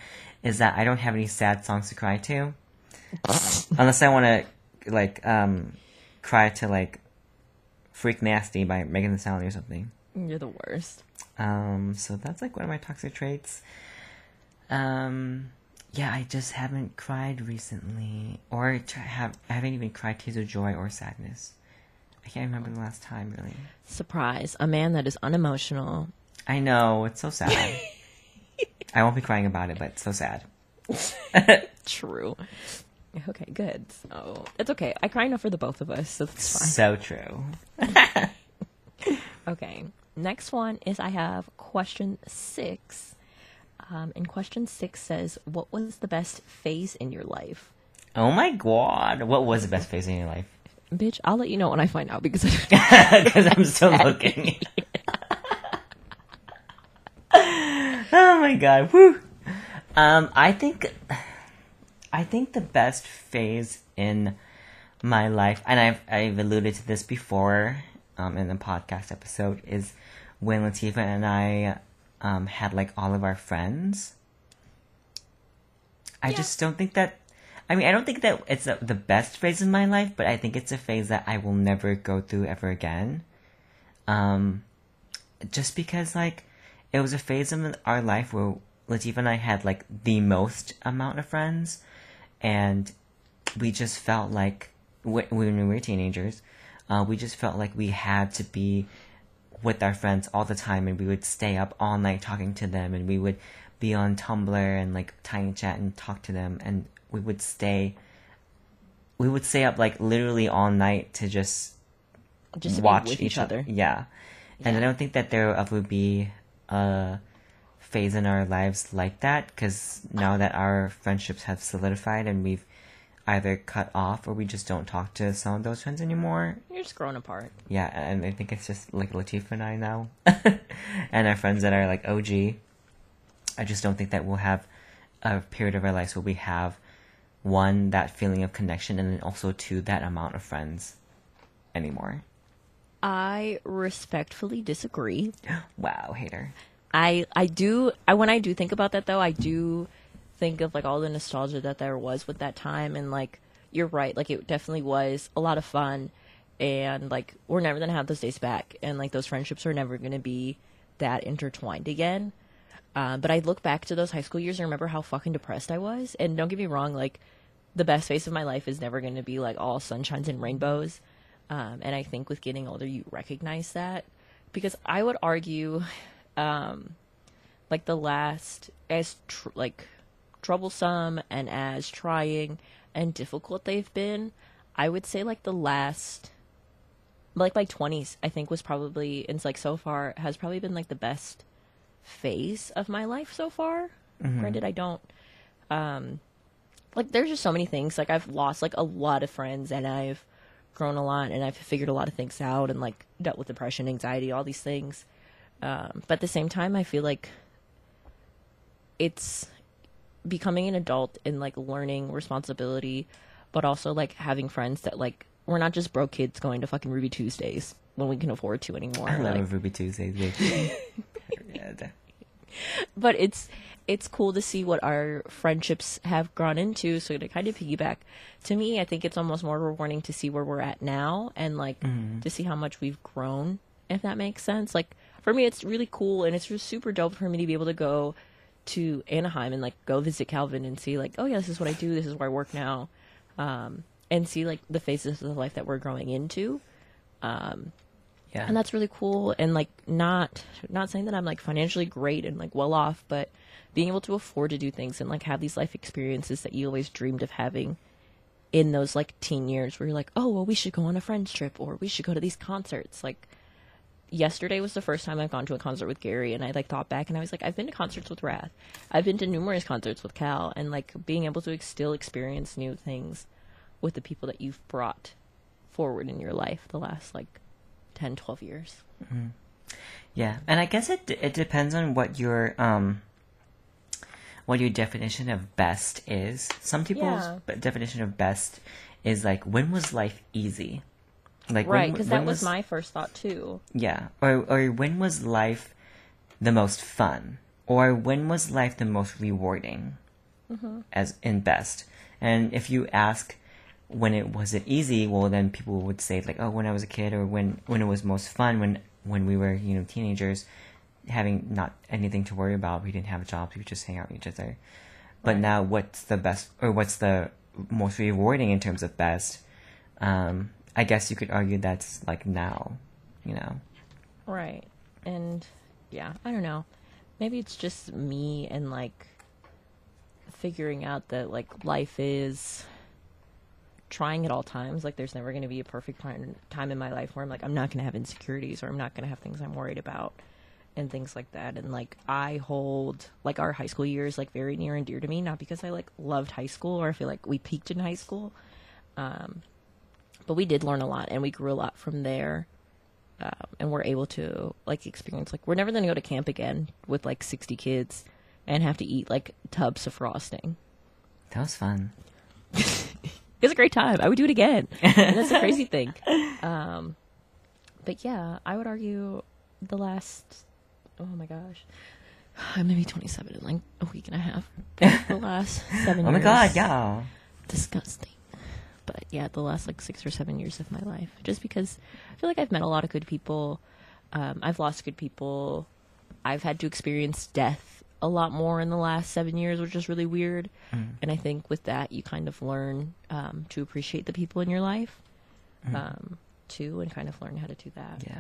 is that I don't have any sad songs to cry to, unless I want to like um cry to like "Freak Nasty" by Megan Thee Stallion or something. You're the worst. Um, so that's like one of my toxic traits. Um, yeah, I just haven't cried recently, or try, have I haven't even cried tears of joy or sadness. I can't remember the last time really. Surprise! A man that is unemotional. I know it's so sad. I won't be crying about it, but it's so sad. True. Okay, good. So it's okay. I cry enough for the both of us, so that's fine. So true. Okay. Next one is I have question six. Um, and question six says, "What was the best phase in your life?" Oh my god, what was the best phase in your life? Bitch, I'll let you know when I find out because I Because I'm still looking. oh my god, woo! Um, I think, I think the best phase in my life, and I've I've alluded to this before um, in the podcast episode, is when Latifah and I um, had like all of our friends. I Yeah. just don't think that. I mean, I don't think that it's the the best phase in my life, but I think it's a phase that I will never go through ever again. Um, just because like it was a phase in our life where Latifah and I had like the most amount of friends, and we just felt like when we were teenagers, uh, we just felt like we had to be with our friends all the time, and we would stay up all night talking to them, and we would be on Tumblr and like Tiny Chat and talk to them, and we would stay. We would stay up like literally all night to just Just watch each, each other. other. Yeah. And I don't think that there would be a phase in our lives like that because now that our friendships have solidified and we've either cut off or we just don't talk to some of those friends anymore. You're just growing apart. Yeah, and I think it's just like Latifah and I now and our friends that are like OG. I just don't think that we'll have a period of our lives where we have one that feeling of connection and then also two that amount of friends anymore. I respectfully disagree. Wow, hater. I I do I when I do think about that though, I do think of like all the nostalgia that there was with that time and like you're right, like it definitely was a lot of fun and like we're never gonna have those days back and like those friendships are never gonna be that intertwined again. Uh, but I look back to those high school years and remember how fucking depressed I was. And don't get me wrong, like the best phase of my life is never going to be like all sunshines and rainbows. Um, and I think with getting older, you recognize that because I would argue, um, like the last as tr- like troublesome and as trying and difficult they've been, I would say like the last like my 20s I think was probably it's like so far has probably been like the best phase of my life so far. Granted I don't um like there's just so many things like I've lost like a lot of friends and I've grown a lot and I've figured a lot of things out and like dealt with depression, anxiety, all these things. Um but at the same time I feel like it's becoming an adult and like learning responsibility but also like having friends that like we're not just broke kids going to fucking Ruby Tuesdays when we can afford to anymore. I love like- Ruby Tuesdays. but it's it's cool to see what our friendships have grown into. So to kind of piggyback, to me, I think it's almost more rewarding to see where we're at now and like to see how much we've grown. If that makes sense, like for me, it's really cool and it's just super dope for me to be able to go to Anaheim and like go visit Calvin and see like, oh yeah, this is what I do. This is where I work now, um, and see like the phases of the life that we're growing into yeah. and that's really cool and like not not saying that i'm like financially great and like well off but being able to afford to do things and like have these life experiences that you always dreamed of having in those like teen years where you're like oh well we should go on a friends trip or we should go to these concerts like yesterday was the first time i've gone to a concert with gary and i like thought back and i was like i've been to concerts with wrath i've been to numerous concerts with cal and like being able to ex- still experience new things with the people that you've brought forward in your life the last like 10 12 years Yeah, and I guess it it depends on what your um what your definition of best is. Some people's Yeah. definition of best is like when was life easy? Like right because that was my first thought too yeah, or or when was life the most fun, or when was life the most rewarding, Mm-hmm. as in best. And if you ask when it was it easy, well then people would say like, oh, when I was a kid, or when when it was most fun, when when we were you know teenagers, having not anything to worry about, we didn't have jobs, we just hang out with each other. But Right. now, what's the best, or what's the most rewarding in terms of best? Um, I guess you could argue that's like now, you know. right. And yeah i don't know. Maybe it's just me and like figuring out that like life is trying at all times. Like there's never going to be a perfect time in my life where i'm like i'm not going to have insecurities or i'm not going to have things i'm worried about and things like that. And like i hold like our high school years like very near and dear to me not because i like loved high school or i feel like we peaked in high school um but we did learn a lot and we grew a lot from there um, and we're able to like experience like we're never going to go to camp again with like 60 kids and have to eat like tubs of frosting That was fun. It was a great time. I would do it again. And that's a crazy thing. Um, but yeah, I would argue the last. Oh my gosh, I'm gonna be 27 in like a week and a half. The last seven. Oh my years, god, yeah. disgusting. But yeah, the last like six or seven years of my life, just because I feel like I've met a lot of good people. Um, I've lost good people. I've had to experience death a lot more in the last seven years, which is really weird. And I think with that, you kind of learn um, to appreciate the people in your life, um, too, and kind of learn how to do that. Yeah.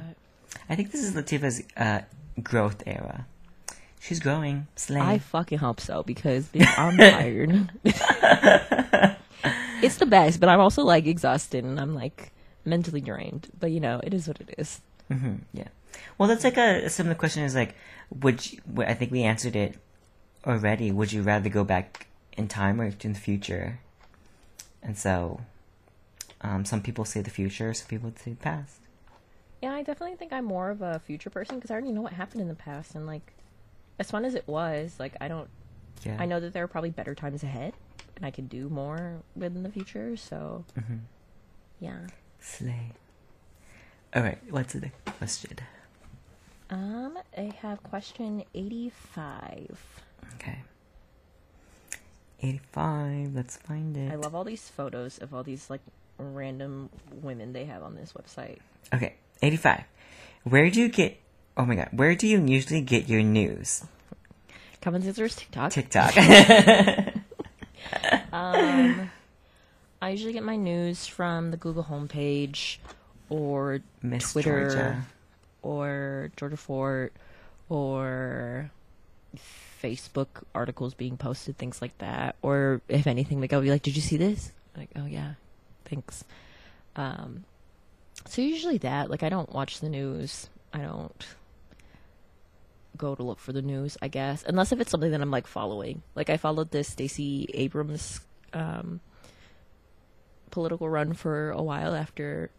I think this is Latifah's uh, growth era. She's growing. Slay. I fucking hope so because I'm tired. it's the best, but I'm also like exhausted and I'm like mentally drained. But you know, it is what it is. hmm Yeah. Well, that's like a, a similar question. Is like, would you, I think we answered it already? Would you rather go back in time or in the future? And so, um, some people say the future, some people say the past. Yeah, I definitely think I'm more of a future person because I already know what happened in the past and like as fun as it was, like I don't Yeah. I know that there are probably better times ahead and I can do more within the future, so hmm yeah. Slay. All right. What's the next question? Um, I have question 85. Okay. Eighty-five. Let's find it. I love all these photos of all these like random women they have on this website. Okay, 85. Where do you get Oh my god, where do you usually get your news? Common Scissors TikTok. TikTok. Um, I usually get my news from the Google homepage or Miss Twitter Georgia. or Georgia Fort or Facebook articles being posted, things like that. Or if anything, like I'll be like, "Did you see this?" Like, "Oh yeah, thanks." Um, so usually that. Like, I don't watch the news. I don't go to look for the news. I guess unless if it's something that I'm like following. Like I followed this Stacey Abrams um, political run for a while after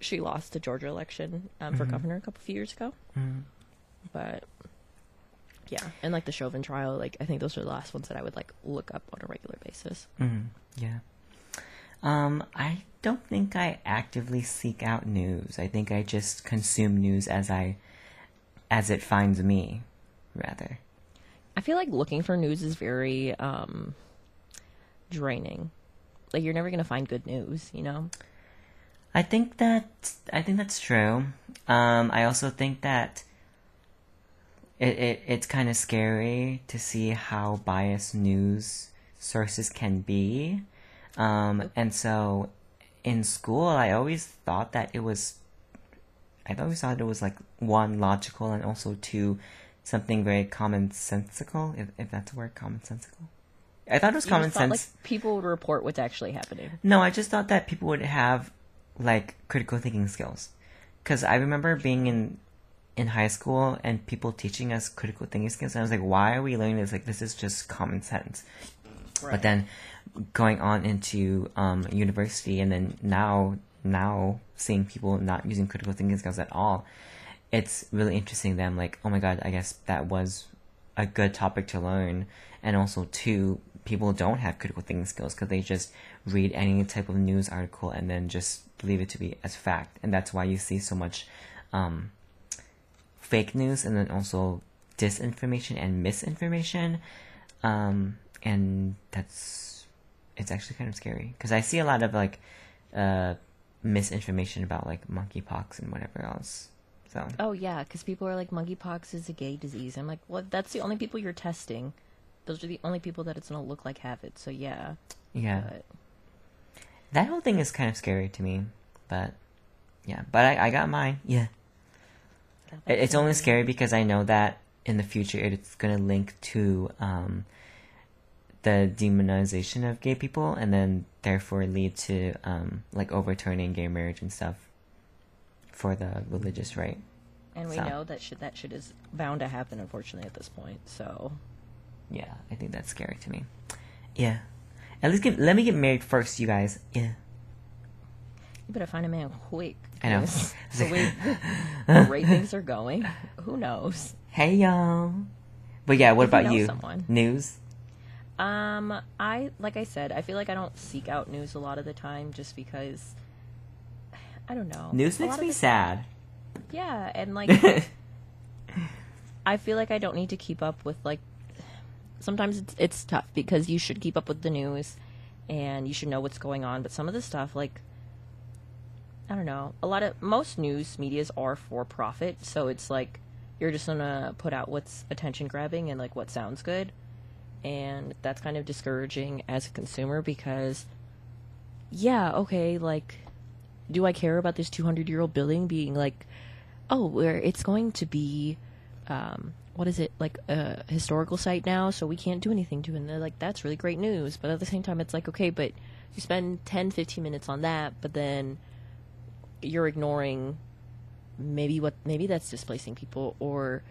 she lost the Georgia election um, for Mhm. governor a couple of years ago. Mm. But yeah, and like the Chauvin trial, like I think those are the last ones that I would like look up on a regular basis. Mm, yeah. Um, I don't think I actively seek out news. I think I just consume news as I, as it finds me, rather. I feel like looking for news is very um, draining. Like you're never gonna find good news, you know. I think that I think that's true. Um, I also think that it, it it's kind of scary to see how biased news sources can be. Um, and so in school, I always thought that it was. I always thought it was like one logical and also two something very commonsensical, if if that's a word, commonsensical. I thought it was You common thought, sense. like people would report what's actually happening. No, I just thought that people would have like critical thinking skills. Cuz I remember being in in high school and people teaching us critical thinking skills and I was like, "Why are we learning this? Like this is just common sense." But then going on into um, university and then now now seeing people not using critical thinking skills at all, it's really interesting that I'm like, "Oh my god, I guess that was a good topic to learn." And also two, people don't have critical thinking skills because they just read any type of news article and then just believe it to be as fact. And that's why you see so much um, fake news and then also disinformation and misinformation. Um, and that's it's actually kind of scary because I see a lot of like uh, misinformation about like monkeypox and whatever else. So Oh yeah, because people are like monkeypox is a gay disease. I'm like, well, that's the only people you're testing. Those are the only people that it's gonna look like have it. So yeah, yeah, but that whole thing is kind of scary to me. But yeah, but I, I got mine. Yeah. It- It's only scary because I know that in the future it's to link to um, the demonization of gay people and then therefore lead to um, like overturning gay marriage and stuff for the religious right. and we so. know that shit that shit is bound to happen. Unfortunately, at this point. So Yeah, I think that's scary to me. Yeah. At least get, let me get married first, you guys. Yeah. you better find a man quick. I know. the way the rate things are going, who knows? Hey y'all. But yeah, what If you about you? someone. News? Um, I like I said, I feel like I don't seek out news a lot of the time just because I don't know. News makes me sad. Yeah, and like I feel like I don't need to keep up with like sometimes it's it's tough because you should keep up with the news and you should know what's going on, but some of the stuff like I don't know. A lot of most news medias are for profit, so it's like you're just gonna put out what's attention grabbing and like what sounds good. And that's kind of discouraging as a consumer because yeah, okay, like do I care about this 200 year old building being like, oh, where it's going to be, um, what is it, like a historical site now, so we can't do anything to it. And they're like, that's really great news. But at the same time, it's like, okay, but you spend 10, 15 minutes on that, but then you're ignoring maybe what, maybe that's displacing people, or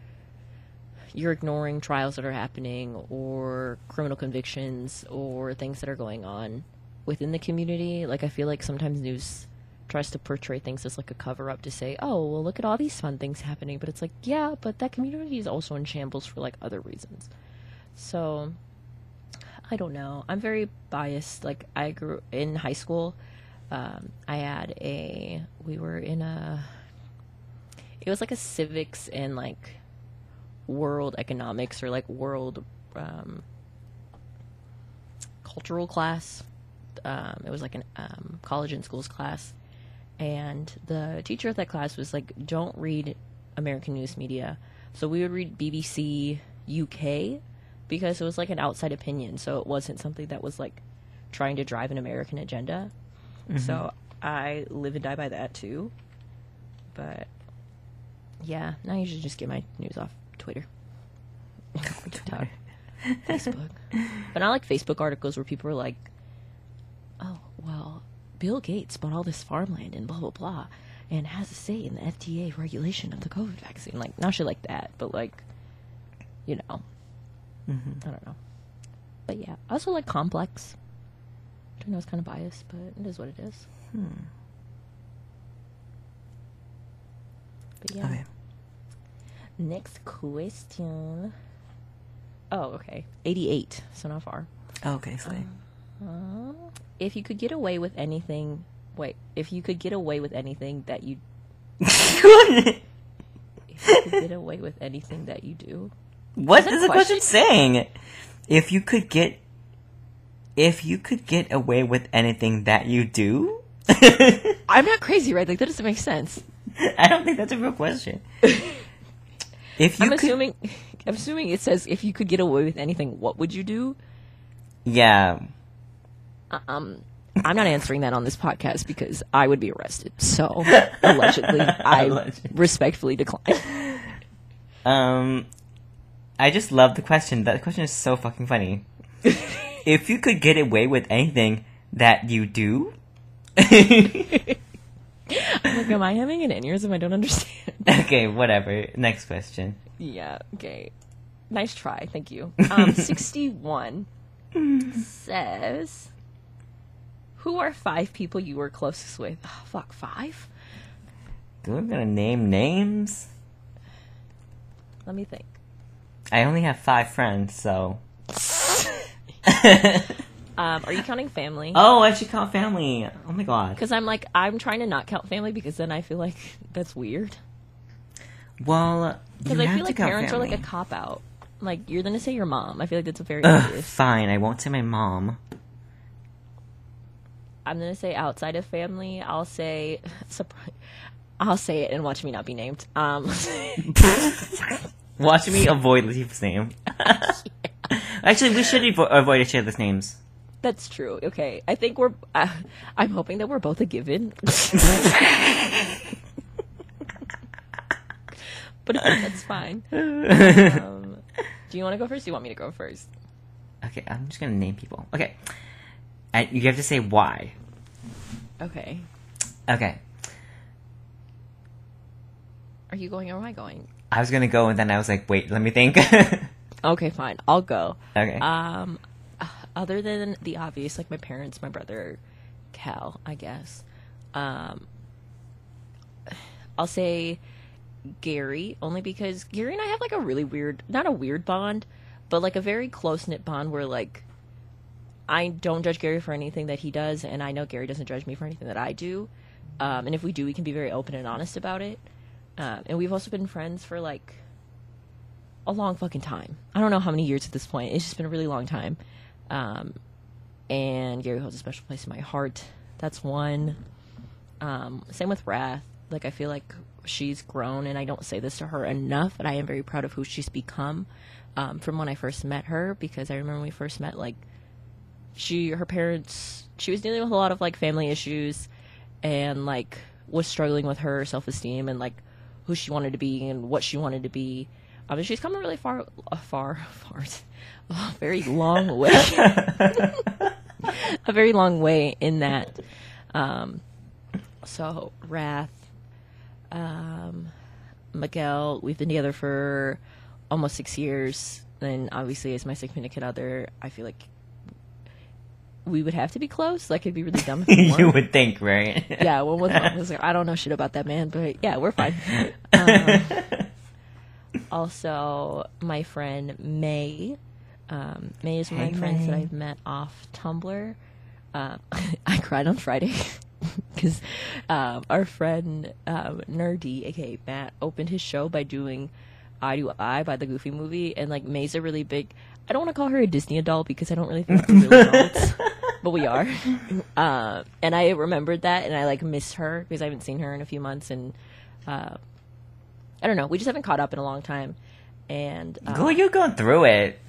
you're ignoring trials that are happening, or criminal convictions, or things that are going on within the community. Like, I feel like sometimes news tries to portray things as like a cover up to say, oh, well, look at all these fun things happening. But it's like, yeah, but that community is also in shambles for like other reasons. So, I don't know. I'm very biased. Like, I grew in high school. Um, I had a, we were in a, it was like a civics and like world economics or like world um, cultural class. Um, it was like a um, college and schools class. And the teacher of that class was like don't read american news media. So we would read bbc uk because it was like an outside opinion. So it wasn't something that was like trying to drive an american agenda. So i live and die by that too. But yeah now you should just get my news off twitter TikTok, facebook but i like facebook articles where people are like oh well Bill Gates bought all this farmland and blah blah blah, and has a say in the FDA regulation of the COVID vaccine. Like not shit like that, but like, you know, mm-hmm. I don't know. But yeah, I also like Complex. I know it's kind of biased, but it is what it is. Hmm. But yeah. Okay. Next question. Oh, okay. 88, so not far. Oh, okay, slay. Uh-huh. If you could get away with anything, wait, if you could get away with anything that you if you could get away with anything that you do. What is the question saying? If you could get, if you could get away with anything that you do, I'm not crazy, right? Like that doesn't make sense. I don't think that's a real question. If you I'm could, assuming I'm assuming it says if you could get away with anything, what would you do? yeah, Um I'm not answering that on this podcast because I would be arrested. So allegedly, I Allegedly. respectfully decline. Um, I just love the question. That question is so fucking funny. if you could get away with anything that you do, like, am I having an aneurysm? I don't understand. okay, whatever. Next question. Yeah, okay. Nice try, thank you. Um, 61 says, Who are five people you were closest with? Oh, fuck, five? We're gonna name names. Let me think. I only have five friends, so. Um, are you counting family? oh, I should count family. Oh my god. Because I'm like, I'm trying to not count family because then I feel like that's weird. Well, Because I feel like parents are like a cop out. Like, you're to say your mom. I feel like that's a very Ugh, obvious. fine. I won't say my mom. I'm going to say outside of family, I'll say. Surprise. I'll say it and watch me not be named. Um, Watch me avoid Leaf's name. Actually, we should avo- avoid each other's names. That's true. Okay, I think we're. Uh, I'm hoping that we're both a given. but that's fine. Um, do you want to go first? Do you want me to go first? Okay, I'm just gonna name people. Okay, and you have to say why. Okay. Okay, Are you going or am I going? I was gonna go, and then I was like, wait, let me think. Okay, fine. I'll go. okay. Um, other than the obvious, like my parents, my brother, Cal, I guess. Um, I'll say Gary, only because Gary and I have like a really weird, not a weird bond, but like a very close knit bond where like I don't judge Gary for anything that he does, and I know Gary doesn't judge me for anything that I do. Um, and if we do, we can be very open and honest about it. Um, and we've also been friends for like a long fucking time. I don't know how many years at this point. It's just been a really long time. Um, and Gary holds a special place in my heart. That's one. Um, same with Wrath. Like I feel like she's grown, and I don't say this to her enough, but I am very proud of who she's become um, from when I first met her. Because I remember when we first met, like she, her parents, she was dealing with a lot of like family issues, and like was struggling with her self esteem and like who she wanted to be and what she wanted to be. Um, she's come a really far, uh, far, far, a very long way, a very long way in that. Um, so Wrath, um, Miguel, we've been together for almost six years. And obviously, as my significant other, I feel like we would have to be close. Like it'd be really dumb if you would think, right? yeah, well, with mom, was like, I don't know shit about that man, but yeah, we're fine. Um, also, my friend May. Um, May is one of Hey, my friends that I've met off Tumblr. Uh, I cried on Friday because um, our friend um, Nur-D, aka Matt, opened his show by doing "I Do I" by the Goofy movie, and like May's a really big. I don't want to call her a Disney adult because I don't really think we're adults, but we are. Uh, and I remembered that, and I like miss her because I haven't seen her in a few months, and uh, I don't know. We just haven't caught up in a long time, and uh, Go, you going through it.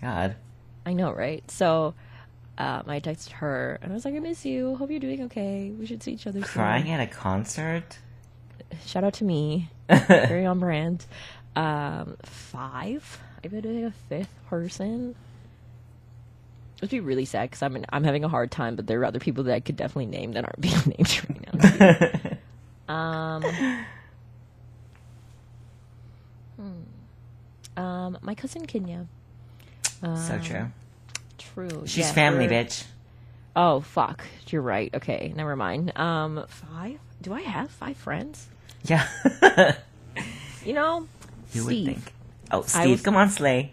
God. I know, right? So um, I texted her, and I was like, "I miss you. Hope you're doing okay. We should see each other soon." Crying at a concert? Shout out to me, very on brand. Um, five. I've been doing a fifth person. It would be really sad because I'm I'm having a hard time, but there are other people that I could definitely name that aren't being named right now. um, um, my cousin Kenya. so true. True. She's yeah, family, we're- bitch. Oh fuck, you're right. Okay, never mind. Um, five. Do I have five friends? Yeah. You know, you would think. Oh, Steve, was- come on, Slay.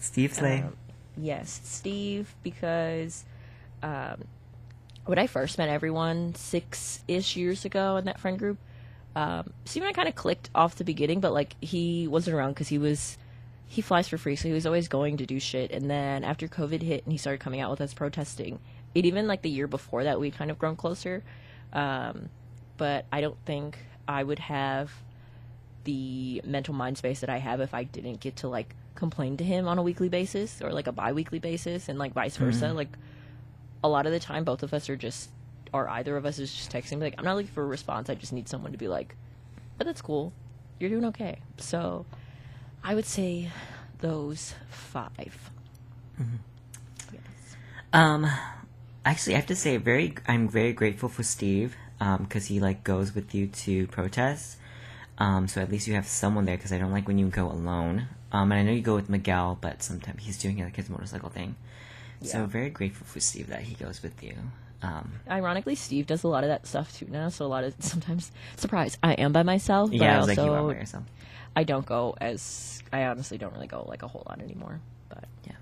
Steve Slay. Um, yes, Steve, because um, when I first met everyone six ish years ago in that friend group, um, Steve and I kind of clicked off the beginning, but like he wasn't around because he was he flies for free, so he was always going to do shit. And then after COVID hit and he started coming out with us protesting, it even like the year before that we kind of grown closer. Um, but I don't think I would have the mental mind space that I have if I didn't get to like complain to him on a weekly basis or like a bi-weekly basis and like vice versa. Like a lot of the time both of us are just or either of us is just texting like I'm not looking for a response. I just need someone to be like, "But that's cool. You're doing okay." So I would say those 5 Yes. Um, actually, I have to say, very, I'm very grateful for Steve, um, because he like goes with you to protests. Um, so at least you have someone there, because I don't like when you go alone. Um, and I know you go with Miguel, but sometimes he's doing like his motorcycle thing. So very grateful for Steve that he goes with you. Um, Ironically, Steve does a lot of that stuff too now. So a lot of sometimes surprise. I am by myself, but yeah, I I was like, you are also by yourself. I don't go as I honestly don't really go like a whole lot anymore. But Yeah.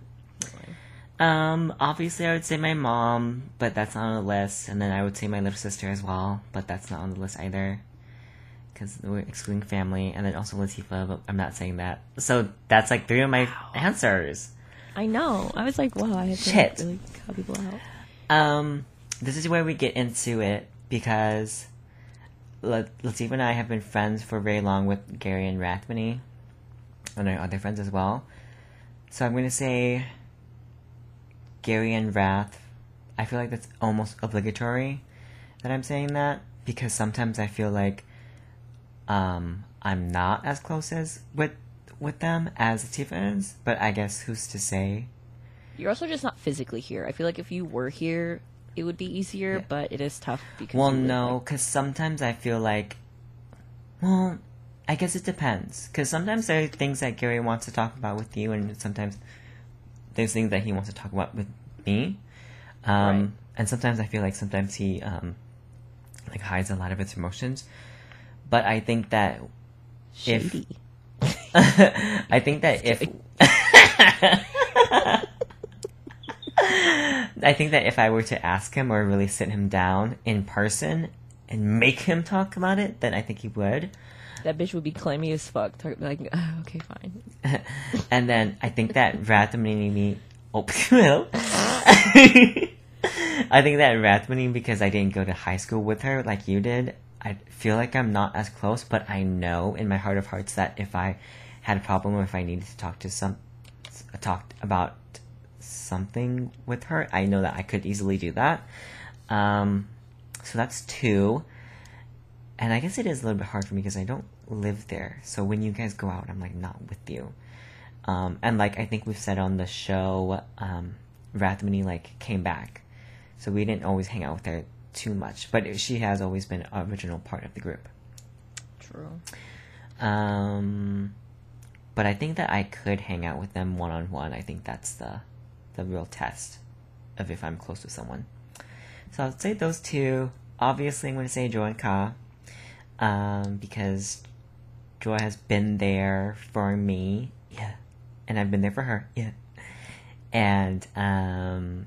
Um, obviously, I would say my mom, but that's not on the list. And then I would say my little sister as well, but that's not on the list either. Because we're excluding family. And then also Latifah, but I'm not saying that. So that's like three of my answers. I know. I was like, wow, I have to Shit. really cut people out. Um, this is where we get into it because La- Latifah and I have been friends for very long with Gary and Rathmany and our other friends as well. So I'm going to say Gary and Rath. I feel like that's almost obligatory that I'm saying that because sometimes I feel like um, I'm not as close as with with them as Latifah is, but I guess who's to say? You're also just not physically here. I feel like if you were here, it would be easier, Yeah. but it is tough because Well, no, because sometimes I feel like, well, I guess it depends. Because sometimes there are things that Gary wants to talk about with you, and sometimes there's things that he wants to talk about with me. Um, Right. And sometimes I feel like sometimes he um, like hides a lot of his emotions. But I think that if shady. I think that if I think that if I were to ask him or really sit him down in person and make him talk about it, then I think he would. That bitch would be clammy as fuck. Talk- Like, "Ah, okay, fine. and then I think that randomly oh well I think that randomly because I didn't go to high school with her like you did, I feel like I'm not as close, but I know in my heart of hearts that if I had a problem or if I needed to talk to some talk about something with her, I know that I could easily do that. Um, so that's two. And I guess it is a little bit hard for me because I don't live there. So when you guys go out, I'm like not with you. Um, and like I think we've said on the show, um, Rathmani like came back, so we didn't always hang out with her too much. But she has always been an original part of the group. True. Um, but I think that I could hang out with them one on one. I think that's the the real test of if I'm close with someone. So I'd say those two. Obviously, I'm going to say Joy and Ka, um, because Joy has been there for me, yeah, and I've been there for her, yeah. And um,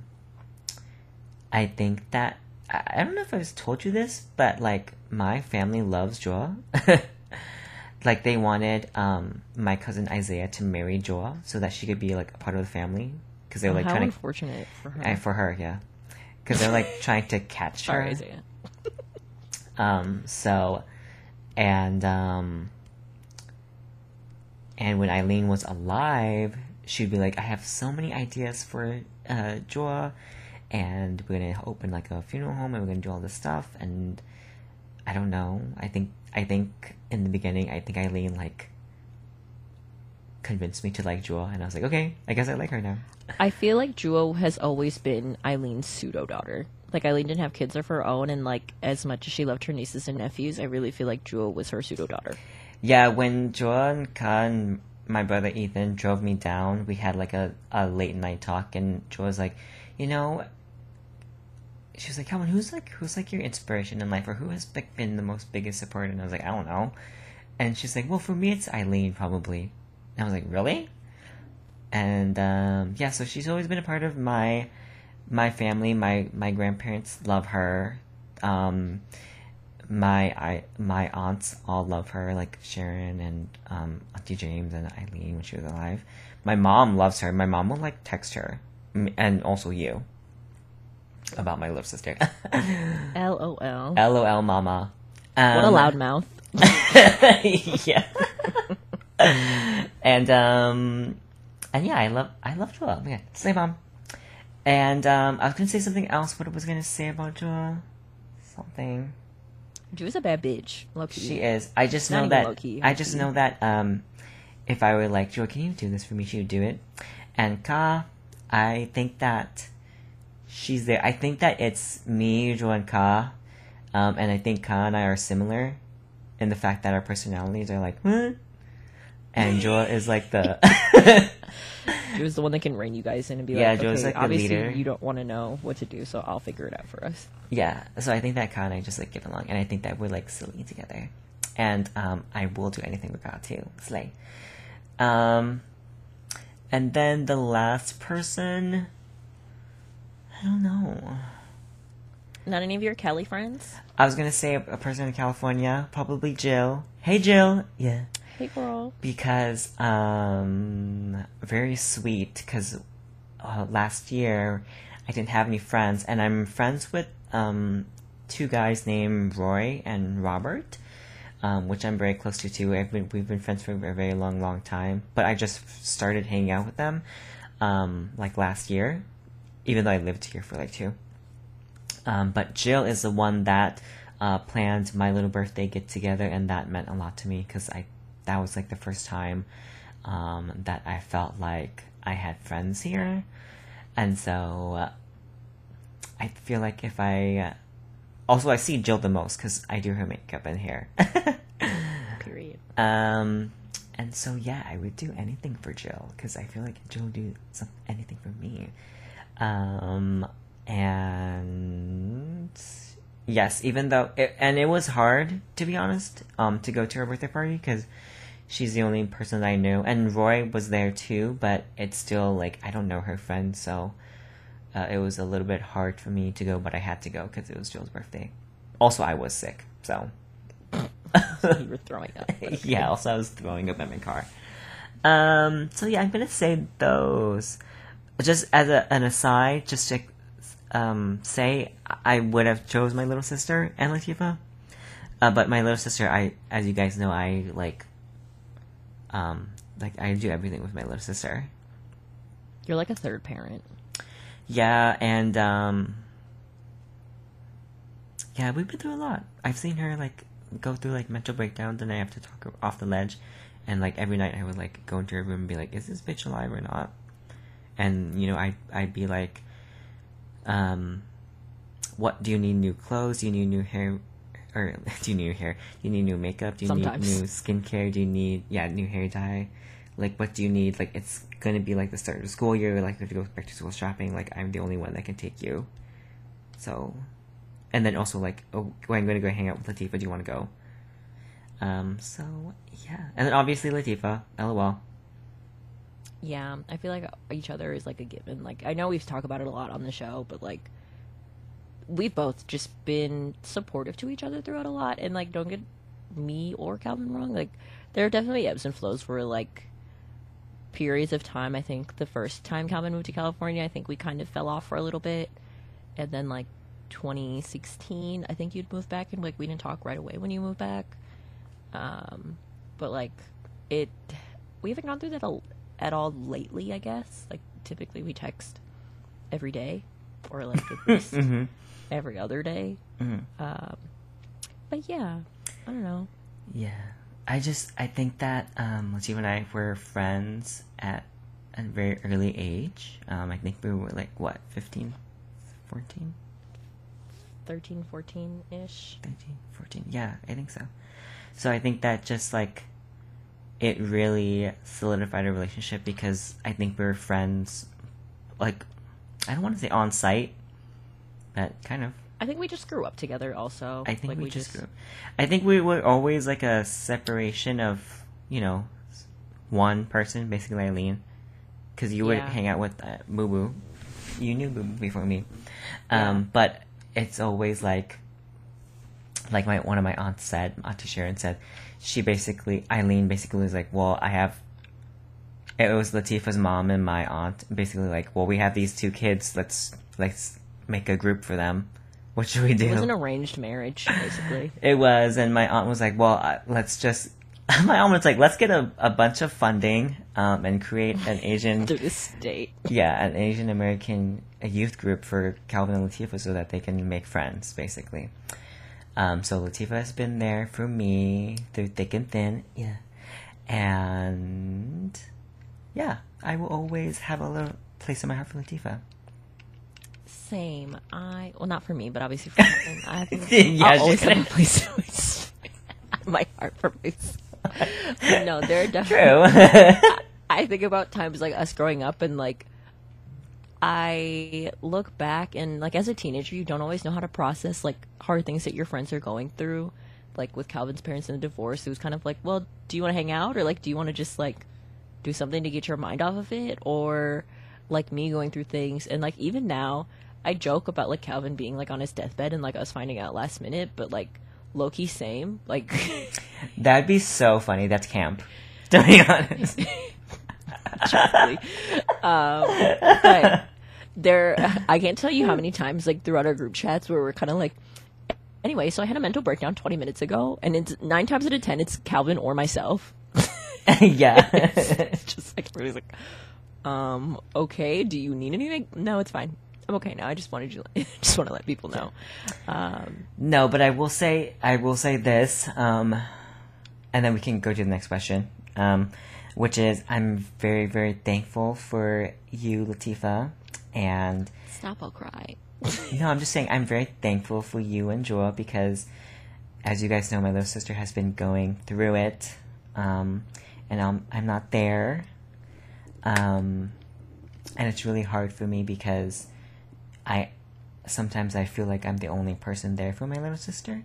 I think that I, I don't know if I've told you this, but like my family loves Joy. like they wanted um my cousin Isaiah to marry Joa so that she could be like a part of the family because they were like How trying unfortunate for her. to for her yeah because they're like trying to catch Sorry, her Isaiah. um so and um and when Eileen was alive she'd be like I have so many ideas for uh Joa and we're gonna open like a funeral home and we're gonna do all this stuff and I don't know. I think I think in the beginning, I think Eileen like convinced me to like Jewel, and I was like, okay, I guess I like her now. I feel like Jewel has always been Eileen's pseudo daughter. Like Eileen didn't have kids of her own, and like as much as she loved her nieces and nephews, I really feel like Jewel was her pseudo daughter. Yeah, when Joel and Ka and my brother Ethan drove me down, we had like a, a late night talk, and Joel was like, you know, she was like, Calvin, who's like who's like your inspiration in life, or who has like been the most biggest support? And I was like, I don't know. And she's like, well, for me, it's Eileen probably. And I was like, really? And um, yeah, so she's always been a part of my my family. My my grandparents love her. Um, my I my aunts all love her, like Sharon and um, Auntie James and Eileen when she was alive. My mom loves her. My mom will like text her, and also you about my little sister. LOL. LOL, mama. Um, what a loud mouth. yeah. And um, and yeah, I love I love Joel. Yeah, say mom. And um, I was gonna say something else. What I was gonna say about Joel? Something. Jewel's a bad bitch. Low key. She is. I just Not know that. low-key, I just know that. Um, if I were like Joel, can you do this for me? She would do it. And Ka, I think that she's there. I think that it's me, Joel, and Ka. Um, and I think Ka and I are similar in the fact that our personalities are like, huh? And Joel is like the. Jewel's the one that can rein you guys in and be Yeah, like, okay, like obviously leader. you don't want to know what to do, so I'll figure it out for us. Yeah, so I think that and I just like get along, and I think that we're like silly together, and um, I will do anything with Ka too. Slay. Um, and then the last person, I don't know. Not any of your Cali friends? I was gonna say a, a person in California, probably Jill. Hey Jill, yeah, Hey, girl. because um, very sweet. Because uh, last year I didn't have any friends, and I'm friends with um two guys named Roy and Robert, um, which I'm very close to too. Been we've been friends for a very, very long, long time. But I just started hanging out with them, um, like last year, even though I lived here for like two. Um, but Jill is the one that uh, planned my little birthday get together, and that meant a lot to me because I that was like the first time um, that I felt like I had friends here, and so uh, I feel like if I uh, also I see Jill the most because I do her makeup and hair. Period. Um, and so yeah, I would do anything for Jill because I feel like Jill would do some, anything for me. Um, and yes, even though it, and it was hard to be honest, um, to go to her birthday party because she's the only person that I knew, and Roy was there too, but it's still like I don't know her friends, so uh, it was a little bit hard for me to go, but I had to go because it was Joel's birthday. Also, I was sick, so you were throwing up. yeah. Also, I was throwing up in my car. Um. So yeah, I'm gonna say those. Just as a, an aside, just to um, say, I would have chose my little sister and Latifah. Uh, but my little sister, I, as you guys know, I like, um, like I do everything with my little sister. You're like a third parent. Yeah, and um, yeah, we've been through a lot. I've seen her like go through like mental breakdowns, and I have to talk her off the ledge. And like every night, I would like go into her room and be like, "Is this bitch alive or not?" And you know, I I'd be like, um, "What do you need? New clothes? Do you need new hair?" Or do you need new hair? Do you need new makeup? Do you Sometimes. need new skincare? Do you need yeah new hair dye? Like what do you need? Like it's gonna be like the start of the school year. Like we have to go back to school shopping. Like I'm the only one that can take you. So, and then also like, oh, I'm gonna go hang out with Latifah. Do you want to go? Um. So yeah, and then obviously Latifah. LOL. Yeah, I feel like each other is like a given. Like I know we've talked about it a lot on the show, but like we've both just been supportive to each other throughout a lot. And like, don't get me or Calvin wrong. Like, there are definitely ebbs and flows where like periods of time. I think the first time Calvin moved to California, I think we kind of fell off for a little bit, and then like 2016, I think you'd moved back, and like we didn't talk right away when you moved back. Um, but like it, we haven't gone through that at all lately. I guess like typically we text every day, or like at least Mm-hmm. every other day. Mm-hmm. Um, but yeah, I don't know. Yeah. I just I think that um Latifah and I were friends at a very early age. Um I think we were like what, 15, 14, 13, 14 ish. 13, 14. Yeah, I think so. So I think that just like it really solidified a relationship because I think we were friends like I don't want to say on site, but kind of. I think we just grew up together. Also, I think Like, we, just grew up. I think we were always like a separation of, you know, one person, basically Eileen. Because you would Yeah. hang out with uh, Boo Boo. You knew Boo Boo before me. Um, Yeah. But it's always like, like my one of my aunts said, Auntie Sharon said, she basically, Eileen basically was like, well, I have, it was Latifah's mom and my aunt, basically like, well, we have these two kids, let's, let's make a group for them. What should we do? It was an arranged marriage, basically. It was, and my aunt was like, "Well, uh, let's just." My aunt was like, "Let's get a, a bunch of funding um, and create an Asian, Through the state. yeah, an Asian American youth group for Calvin and Latifah so that they can make friends, basically." Um, so Latifah has been there for me through thick and thin, yeah, and yeah, I will always have a little place in my heart for Latifah. Same. I well, not for me, but obviously for Calvin. I think Yeah, I'll always have a place in my heart for myself. No, there are definitely. True. I think about times like us growing up and like I look back and like as a teenager you don't always know how to process like hard things that your friends are going through. Like with Calvin's parents and a divorce, it was kind of like, well, do you want to hang out or like do you want to just like do something to get your mind off of it or like me going through things and like even now I joke about like Calvin being like on his deathbed and like us finding out last minute, but like Loki same. Like That'd be so funny. That's camp. To be honest. um, but there, I can't tell you how many times, like throughout our group chats, where we're kind of like, anyway. So I had a mental breakdown 20 minutes ago, and it's nine times out of ten, it's Calvin or myself. yeah. It's just like everybody's like, um, okay. Do you need anything? No, it's fine. I'm okay now. I just wanted you, just want to let people know. Um, no, but I will say, I will say this, um, and then we can go to the next question, um, which is, I'm very, very thankful for you, Latifah, and stop! I'll cry. no, I'm just saying, I'm very thankful for you and Joa because, as you guys know, my little sister has been going through it, um, and I'm, I'm not there, um, and it's really hard for me because I sometimes I feel like I'm the only person there for my little sister,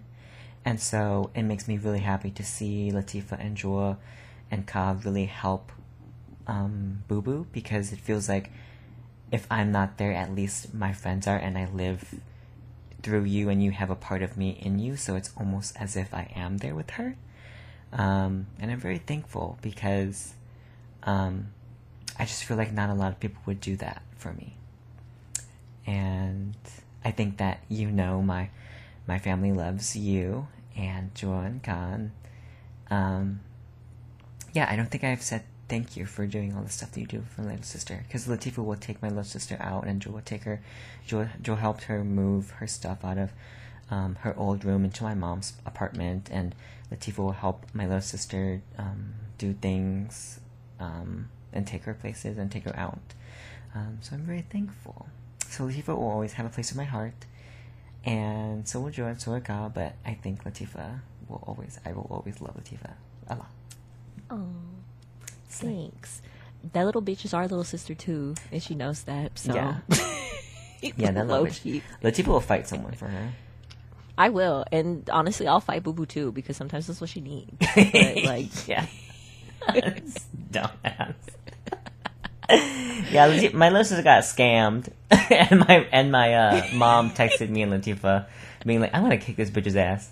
and so it makes me really happy to see Latifah and Joa and Ka really help um, Boo Boo because it feels like if I'm not there, at least my friends are, and I live through you, and you have a part of me in you. So it's almost as if I am there with her. Um, and I'm very thankful because um, I just feel like not a lot of people would do that for me. And I think that you know my my family loves you and Joan Khan. Um, yeah, I don't think I've said thank you for doing all the stuff that you do for my little sister. Because Latifah will take my little sister out, and Joe will take her. Joe, Joe helped her move her stuff out of um, her old room into my mom's apartment, and Latifah will help my little sister um, do things um, and take her places and take her out. Um, so I'm very thankful. So Latifah will always have a place in my heart, and so will and so will God. But I think Latifah will always, I will always love Latifah a lot. Oh, thanks. That little bitch is our little sister too, and she knows that. So Yeah. Yeah, that little bitch. key. Latifah will fight someone for her. I will, and honestly, I'll fight Boo Boo too because sometimes that's what she needs. But, like, yeah. Dumbass. yeah, Latif- my sister got scammed, and my and my uh, mom texted me and Latifah, being like, "I'm gonna kick this bitch's ass."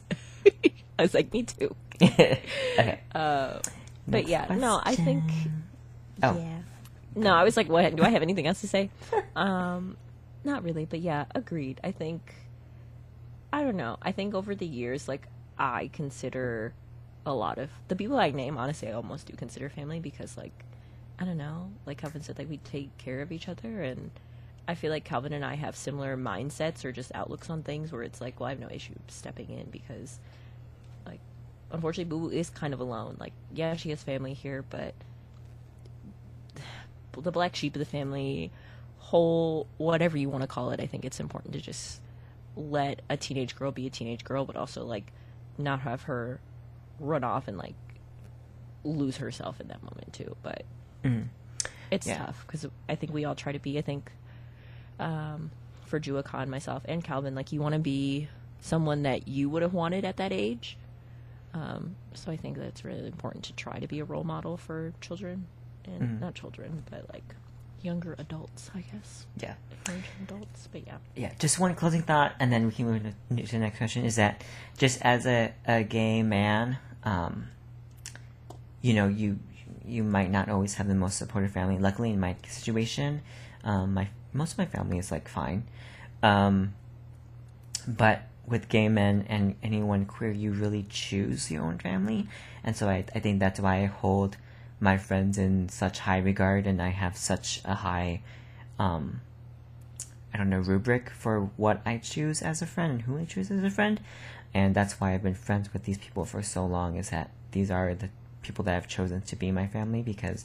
I was like, me too. okay. But Next yeah, no, I think. Oh. Yeah. No, I was like, what? Do I have anything else to say? um, not really, but yeah, agreed. I think. I don't know. I think over the years, like I consider a lot of the people I name. Honestly, I almost do consider family because, like, I don't know. Like Calvin said, like we take care of each other, and I feel like Calvin and I have similar mindsets or just outlooks on things. Where it's like, well, I have no issue stepping in because like unfortunately boo boo is kind of alone like yeah she has family here but the black sheep of the family whole whatever you want to call it i think it's important to just let a teenage girl be a teenage girl but also like not have her run off and like lose herself in that moment too but Mhm. it's Yeah. tough because i think we all try to be i think um, for Jua Khan, myself, and Calvin, like you want to be someone that you would have wanted at that age. Um, so I think that's really important to try to be a role model for children, and Mhm. not children, but like younger adults, I guess, Yeah. young adults. But yeah, yeah, just one closing thought, and then we can move to, to the next question. Is that just as a, a gay man, um, you know, you you might not always have the most supportive family. Luckily, in my situation, um, my most of my family is like fine, um, but with gay men and anyone queer, you really choose your own family, and so I I think that's why I hold my friends in such high regard, and I have such a high. Um, I don't know, rubric for what I choose as a friend and who I choose as a friend. And that's why I've been friends with these people for so long is that these are the people that I've chosen to be my family because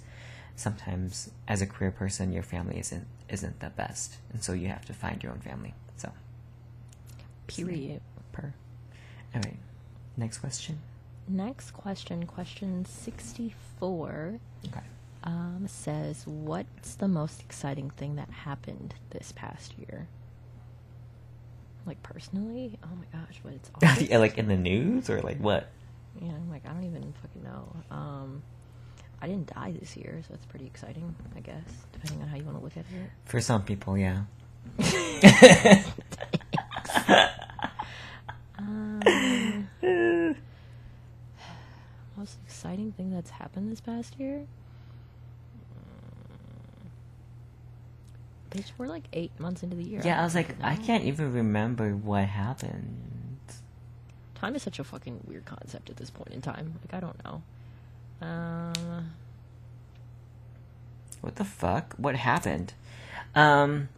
sometimes as a queer person your family isn't isn't the best. And so you have to find your own family. So period. per. Alright. Next question. Next question, question sixty-four. Okay. Um, says, "What's the most exciting thing that happened this past year?" Like personally, oh my gosh, but it's August. yeah, like in the news or like what? Yeah, I'm like, I don't even fucking know. Um, I didn't die this year, so that's pretty exciting, I guess, depending on how you want to look at it. For some people, yeah. Um, most exciting thing that's happened this past year? Mm. Bitch, we're like eight months into the year. yeah, I don't was like, fucking I can't even remember what happened. Time is such a fucking weird concept at this point in time. Like, I don't know. Um, What the fuck? What happened? Um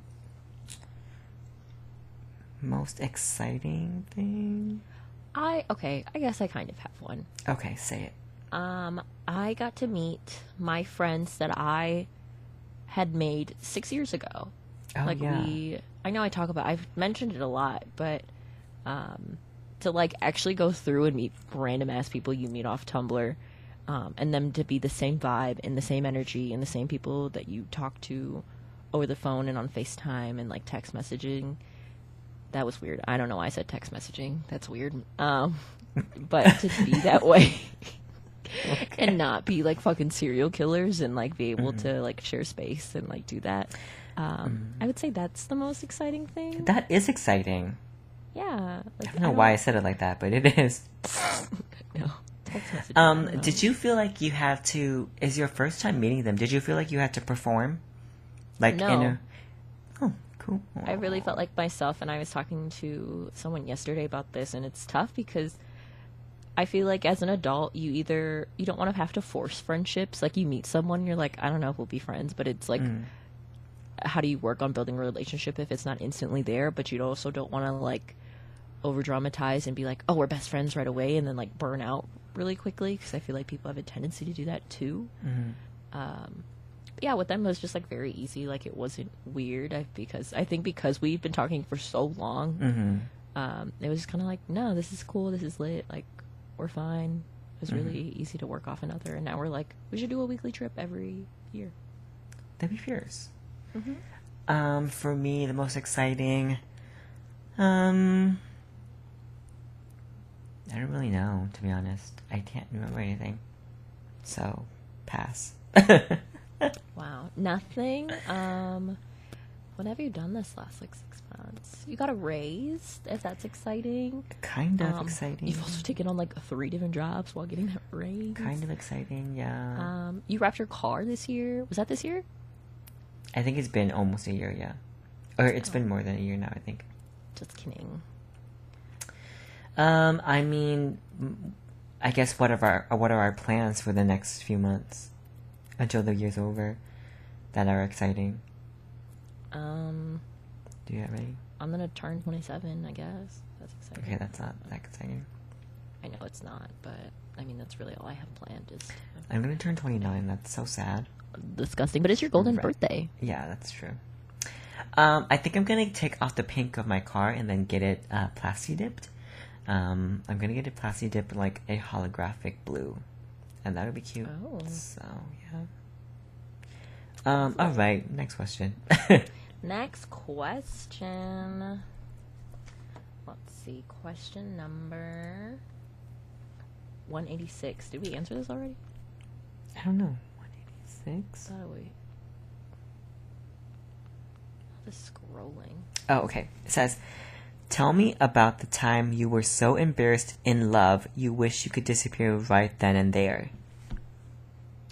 most exciting thing? I okay. I guess I kind of have one. Okay, say it. Um, I got to meet my friends that I had made six years ago. Oh like yeah. we, I know I talk about. I've mentioned it a lot, but um, to like actually go through and meet random ass people you meet off Tumblr, um, and them to be the same vibe and the same energy and the same people that you talk to over the phone and on FaceTime and like text messaging. That was weird. I don't know why I said text messaging. That's weird. Um, but to be that way and not be like fucking serial killers and like be able Mm-hmm. to like share space and like do that. Um, I would say that's the most exciting thing. That is exciting. yeah. Like, I don't know why I said it like that, but it is. No. Um, did you feel like you had to? Is your first time meeting them? Did you feel like you had to perform? Like in No. a. Oh, cool. I really felt like myself, and I was talking to someone yesterday about this, and it's tough because I feel like as an adult, you either you don't want to have to force friendships. Like you meet someone, you're like, I don't know if we'll be friends, but it's like, how do you work on building a relationship if it's not instantly there? But you also don't want to like over dramatize and be like, oh, we're best friends right away, and then like burn out really quickly because I feel like people have a tendency to do that too. Um, yeah, with them it was just like very easy. Like it wasn't weird I, because I think because we've been talking for so long, Mm-hmm. um, it was kind of like, no, this is cool, this is lit, like we're fine. It was really easy to work off another, and now we're like, we should do a weekly trip every year. That'd be fierce. Mm-hmm. Um, for me, the most exciting. Um, I don't really know, to be honest. I can't remember anything. So, pass. Wow, nothing. Um, what have you done this last like six months? You got a raise, if that's exciting. kind of Um, exciting. You've also taken on like three different jobs while getting that raise. kind of exciting, yeah. Um, you wrapped your car this year. Was that this year? I think it's been almost a year, yeah. Or it's been more than a year now, I think. Just kidding. Um, I mean, I guess what are our what are our plans for the next few months until the year's over that are exciting? Um, Do you have any? I'm gonna turn 27. I guess that's exciting. Okay, that's not that exciting. I know it's not, but I mean that's really all I have planned is I'm gonna turn 29. That's so sad. disgusting. But it's your golden Right. birthday. Yeah, that's true. Um, I think I'm gonna take off the pink of my car and then get it uh, plasti dipped. Um, I'm gonna get it plasti dipped in, like a holographic blue, and that would be cute. Oh. So yeah. Um. All right. Next question. Next question. Let's see. Question number 186. Did we answer this already? I don't know. 186. Thought we. Just scrolling. Oh, okay. It says, "Tell me about the time you were so embarrassed in love you wish you could disappear right then and there."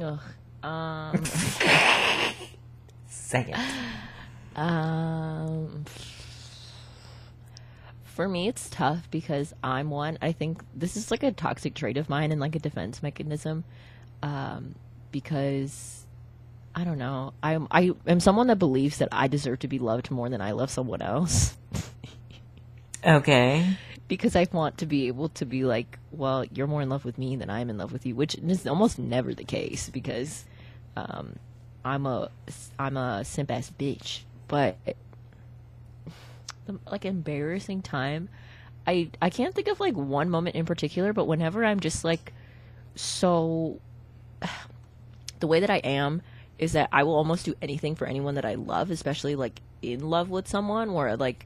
Ugh. Um. Say it. Um, for me, it's tough because I'm one. I think this is like a toxic trait of mine and like a defense mechanism. Um, because I don't know. I'm I am someone that believes that I deserve to be loved more than I love someone else. Okay. because I want to be able to be like, well, you're more in love with me than I'm in love with you, which is almost never the case because um, I'm a I'm a simp ass bitch. But like embarrassing time, I I can't think of like one moment in particular, but whenever I'm just like so, the way that I am is that I will almost do anything for anyone that I love, especially like in love with someone where like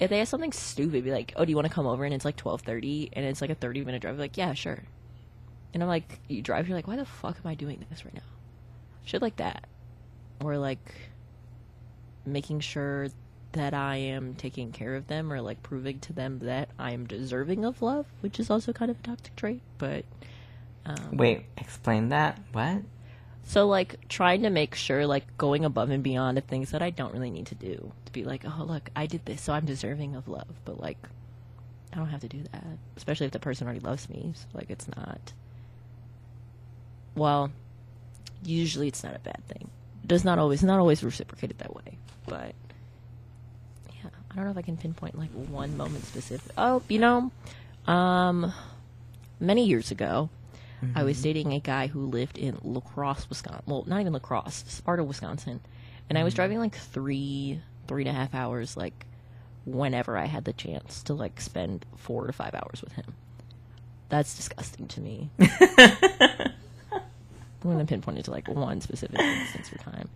if they have something stupid, be like, "Oh, do you want to come over?" and it's like twelve thirty, and it's like a thirty minute drive. Like, yeah, sure. And I'm like, you drive, you're like, why the fuck am I doing this right now? Shit like that, or like making sure that I am taking care of them, or like proving to them that I am deserving of love, which is also kind of a toxic trait. But um, Wait. Explain that. What? so like trying to make sure like going above and beyond of things that I don't really need to do to be like, oh look, I did this, so I'm deserving of love. But like, I don't have to do that, especially if the person already loves me. So like, it's not. Well, usually it's not a bad thing. Does not always not always reciprocated that way, but yeah, I don't know if I can pinpoint like one moment specific. Oh, you know, um, many years ago, I was dating a guy who lived in La Crosse, Wisconsin. Well, not even La Crosse, Sparta, Wisconsin. And I was driving like three, three and a half hours, like whenever I had the chance to like spend four to five hours with him. That's disgusting to me. I'm going to pinpoint it to like one specific instance or time.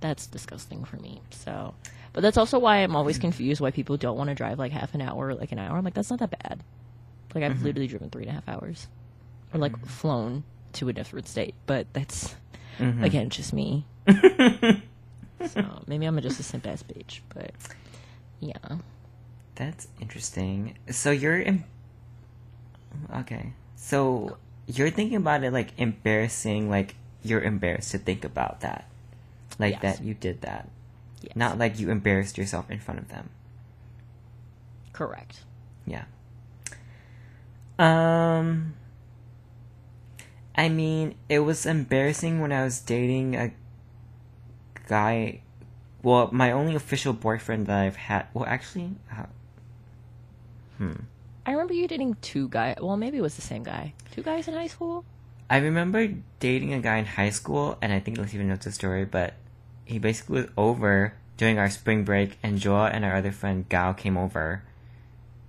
That's disgusting for me. So, but that's also why I'm always confused why people don't want to drive like half an hour, or like an hour. I'm like, that's not that bad. Like I've literally driven three and a half hours, or like flown to a different state. But that's Mm-hmm. again just me. so maybe I'm just a simp ass bitch, but yeah. That's interesting. So you're in. okay. So you're thinking about it like embarrassing, like you're embarrassed to think about that, like Yes. that you did that, Yes. not like you embarrassed yourself in front of them. correct. Yeah. Um. I mean, it was embarrassing when I was dating a guy. Well, my only official boyfriend that I've had. Well, actually, uh, hmm. I remember you dating two guys. Well, maybe it was the same guy. Two guys in high school. I remember dating a guy in high school, and I think Let's even knows the story, but he basically was over during our spring break, and Joa and our other friend Gao came over,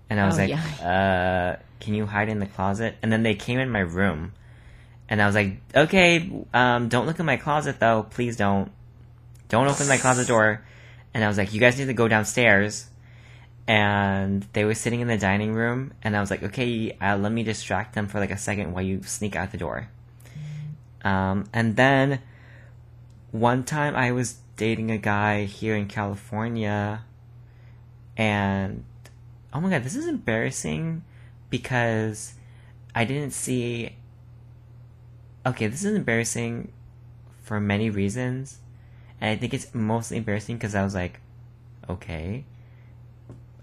and I was Oh, like, yeah. "Uh, can you hide in the closet?" And then they came in my room, and I was like, "Okay, um, don't look in my closet though, please don't, don't open my closet door." And I was like, "You guys need to go downstairs." And they were sitting in the dining room, and I was like, "Okay, uh, let me distract them for like a second while you sneak out the door." Um, and then one time I was dating a guy here in California, and oh my god, this is embarrassing because I didn't see. Okay, this is embarrassing for many reasons, and I think it's mostly embarrassing because I was like, okay,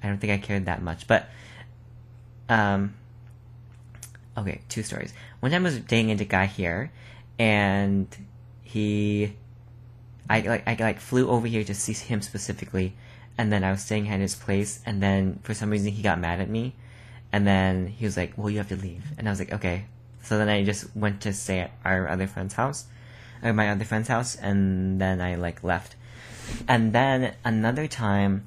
I don't think I cared that much, but um, okay, two stories. One time I was dating a guy here, and he, I like I like flew over here to see him specifically, and then I was staying at his place, and then for some reason he got mad at me, and then he was like, "Well, you have to leave," and I was like, "Okay." So then I just went to stay at our other friend's house, or my other friend's house, and then I like left. And then another time,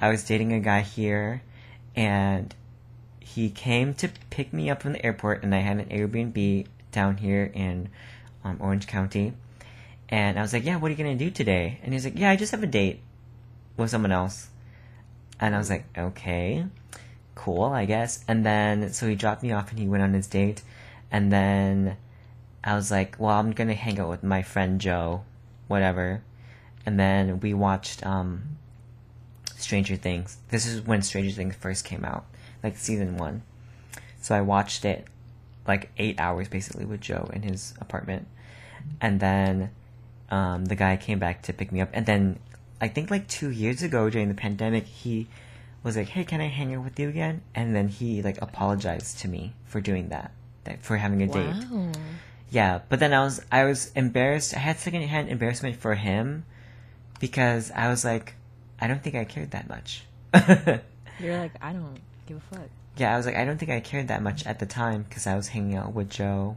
I was dating a guy here, and he came to pick me up from the airport, and I had an Airbnb down here in um, Orange County. And I was like, "Yeah, what are you gonna do today?" And he was like, "Yeah, I just have a date with someone else." And I was like, "Okay, cool, I guess." And then so he dropped me off, and he went on his date. And then I was like, "Well, I'm gonna hang out with my friend Joe, whatever." And then we watched um, Stranger Things. This is when Stranger Things first came out, like season one. So I watched it like eight hours basically with Joe in his apartment, and then um, the guy came back to pick me up, and then I think like two years ago during the pandemic, he was like, "Hey, can I hang out with you again?" And then he like apologized to me for doing that, that for having a date. Yeah, but then I was I was embarrassed. I had secondhand embarrassment for him because I was like, I don't think I cared that much. You're like, I don't give a fuck. yeah, I was like, I don't think I cared that much at the time because I was hanging out with Joe,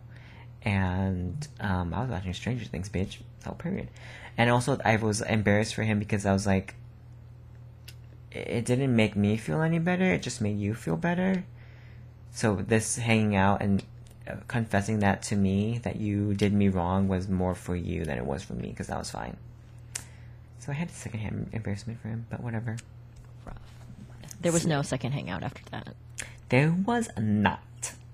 and um, I was watching Stranger Things, bitch. Oh, period. And also, I was embarrassed for him because I was like, it it didn't make me feel any better. It just made you feel better. So this hanging out and uh, confessing that to me that you did me wrong was more for you than it was for me because I was fine. So I had a secondhand embarrassment for him, but whatever. Rough. There was no second hangout after that. There was not.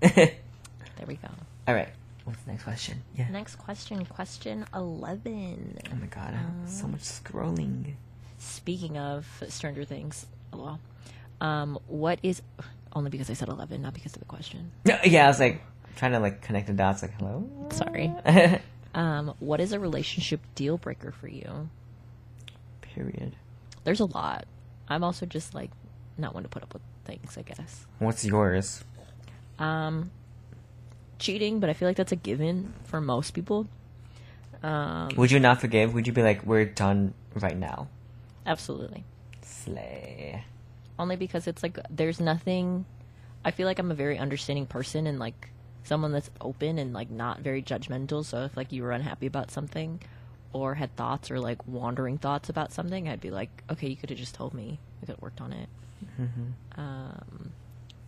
There we go. All right. What's the next question? Yeah. Next question, question 11. Oh my god, so much scrolling. Speaking of Stranger Things, lol, um, what is only because I said 11, not because of the question. Yeah, I was like trying to like connect the dots. Like, hello. Sorry. Um, what is a relationship deal breaker for you? Period. There's a lot. I'm also just like not one to put up with things, I guess. What's yours? Um, cheating, but I feel like that's a given for most people. Um, Would you not forgive? Would you be like, we're done right now? absolutely. Slay. Only because it's like there's nothing. I feel like I'm a very understanding person and like someone that's open and like not very judgmental. So if like you were unhappy about something or had thoughts or like wandering thoughts about something, I'd be like, okay, you could have just told me. We could have worked on it. Um,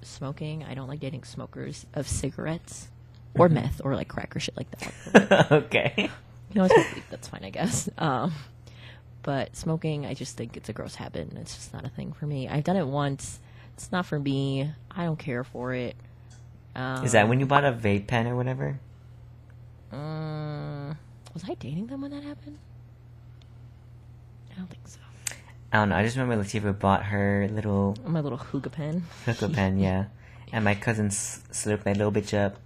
smoking, I don't like dating smokers of cigarettes or meth or like crack or shit like that. okay. You know, smoke that's fine, I guess. Um, but smoking, I just think it's a gross habit, and it's just not a thing for me. I've done it once. It's not for me. I don't care for it. Um, Is that when you bought a vape pen or whatever? Um, was I dating them when that happened? I don't think so. I don't know. I just remember Latifah bought her little My little hookah pen. hookah pen, yeah. And my cousin slurped my little bitch up.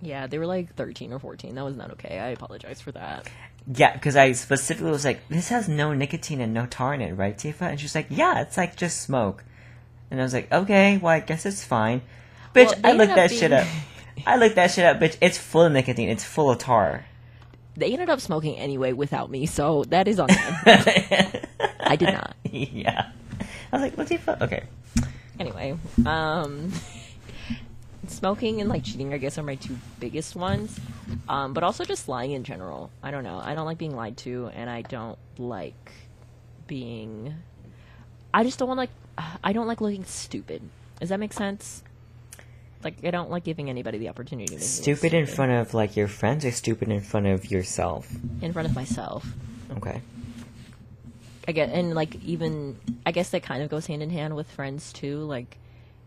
Yeah, they were like 13 or 14. That was not okay. I apologize for that. Yeah, because I specifically was like, this has no nicotine and no tar in it, right, Tifah? And she's like, yeah, it's like just smoke. And I was like, okay, well, I guess it's fine. Bitch, Well, I looked that up shit up. I looked that shit up, bitch. It's full of nicotine. It's full of tar. They ended up smoking anyway without me, so that is on them. I did not. yeah. I was like, Latifah? Okay. Anyway, um, smoking and like cheating, I guess, are my two biggest ones. Um, but also just lying in general. I don't know. I don't like being lied to, and I don't like being. I just don't want like. I don't like looking stupid. Does that make sense? Like I don't like giving anybody the opportunity to me Stupid in front of, like, your friends or stupid in front of yourself? in front of myself. Okay. I get and like even I guess that kind of goes hand in hand with friends too. Like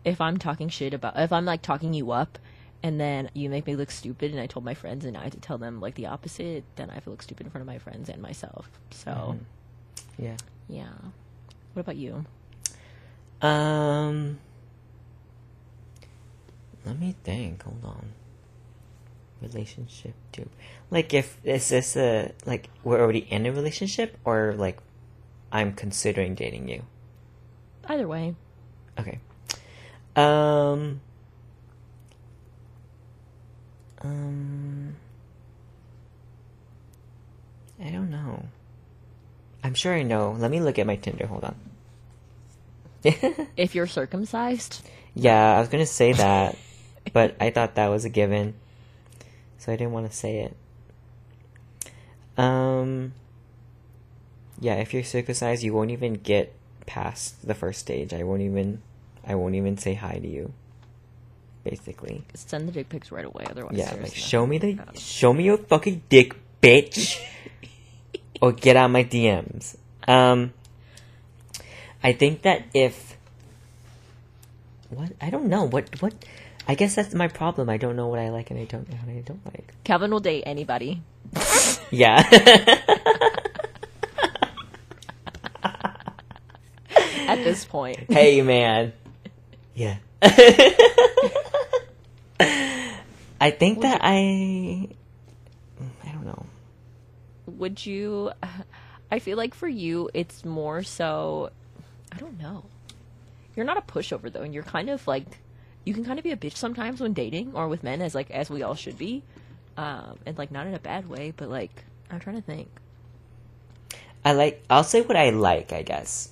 if I'm talking shit about if I'm like talking you up and then you make me look stupid and I told my friends and I had to tell them like the opposite, then I feel look stupid in front of my friends and myself. So Yeah. yeah. What about you? Um, let me think. Hold on. Relationship too. Like, if is this a like we're already in a relationship, or like I'm considering dating you? Either way. Okay. Um. Um. I don't know. I'm sure I know. Let me look at my Tinder. Hold on. If you're circumcised, Yeah, I was gonna say that, but I thought that was a given, so I didn't want to say it. Um. Yeah, if you're circumcised, you won't even get past the first stage. I won't even, I won't even say hi to you. Basically, send the dick pics right away. Otherwise, yeah, like show me the, to- show me your fucking dick, bitch, or get out my DMs. Um. I think that if what I don't know what what I guess that's my problem. I don't know what I like and I don't know what I don't like. Calvin will date anybody. Yeah. At this point, hey man. Yeah. I think that I I don't know. would you? I feel like for you, it's more so. I don't know. You're not a pushover though, and you're kind of like you can kind of be a bitch sometimes when dating or with men, as like as we all should be, um, and like not in a bad way, but like I'm trying to think. I like I'll say what I like, I guess.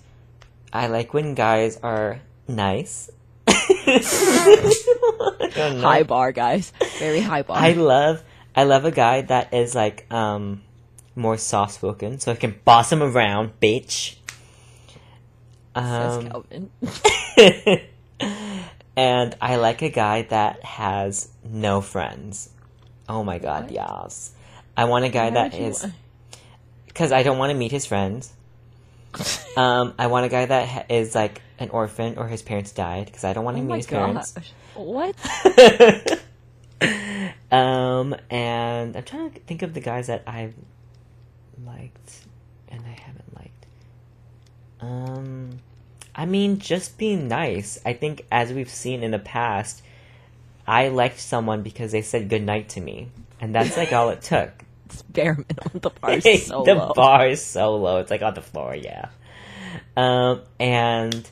I like when guys are nice. I don't know. High bar, guys, very high bar. I love I love a guy that is like um more soft spoken, so I can boss him around, bitch. says Um, Calvin. and I like a guy that has no friends. Oh my god, What? yes. I want a guy Why that is because I don't want to meet his friends. um, I want a guy that ha- is like an orphan or his parents died because I don't want to Oh meet his parents. What? um, and I'm trying to think of the guys that I've liked and I haven't liked. Um, I mean, just being nice. I think, as we've seen in the past, I liked someone because they said goodnight to me, and that's like all it took. It's bare minimum. The bar is so the low. bar is so low. It's like on the floor, yeah. Um, and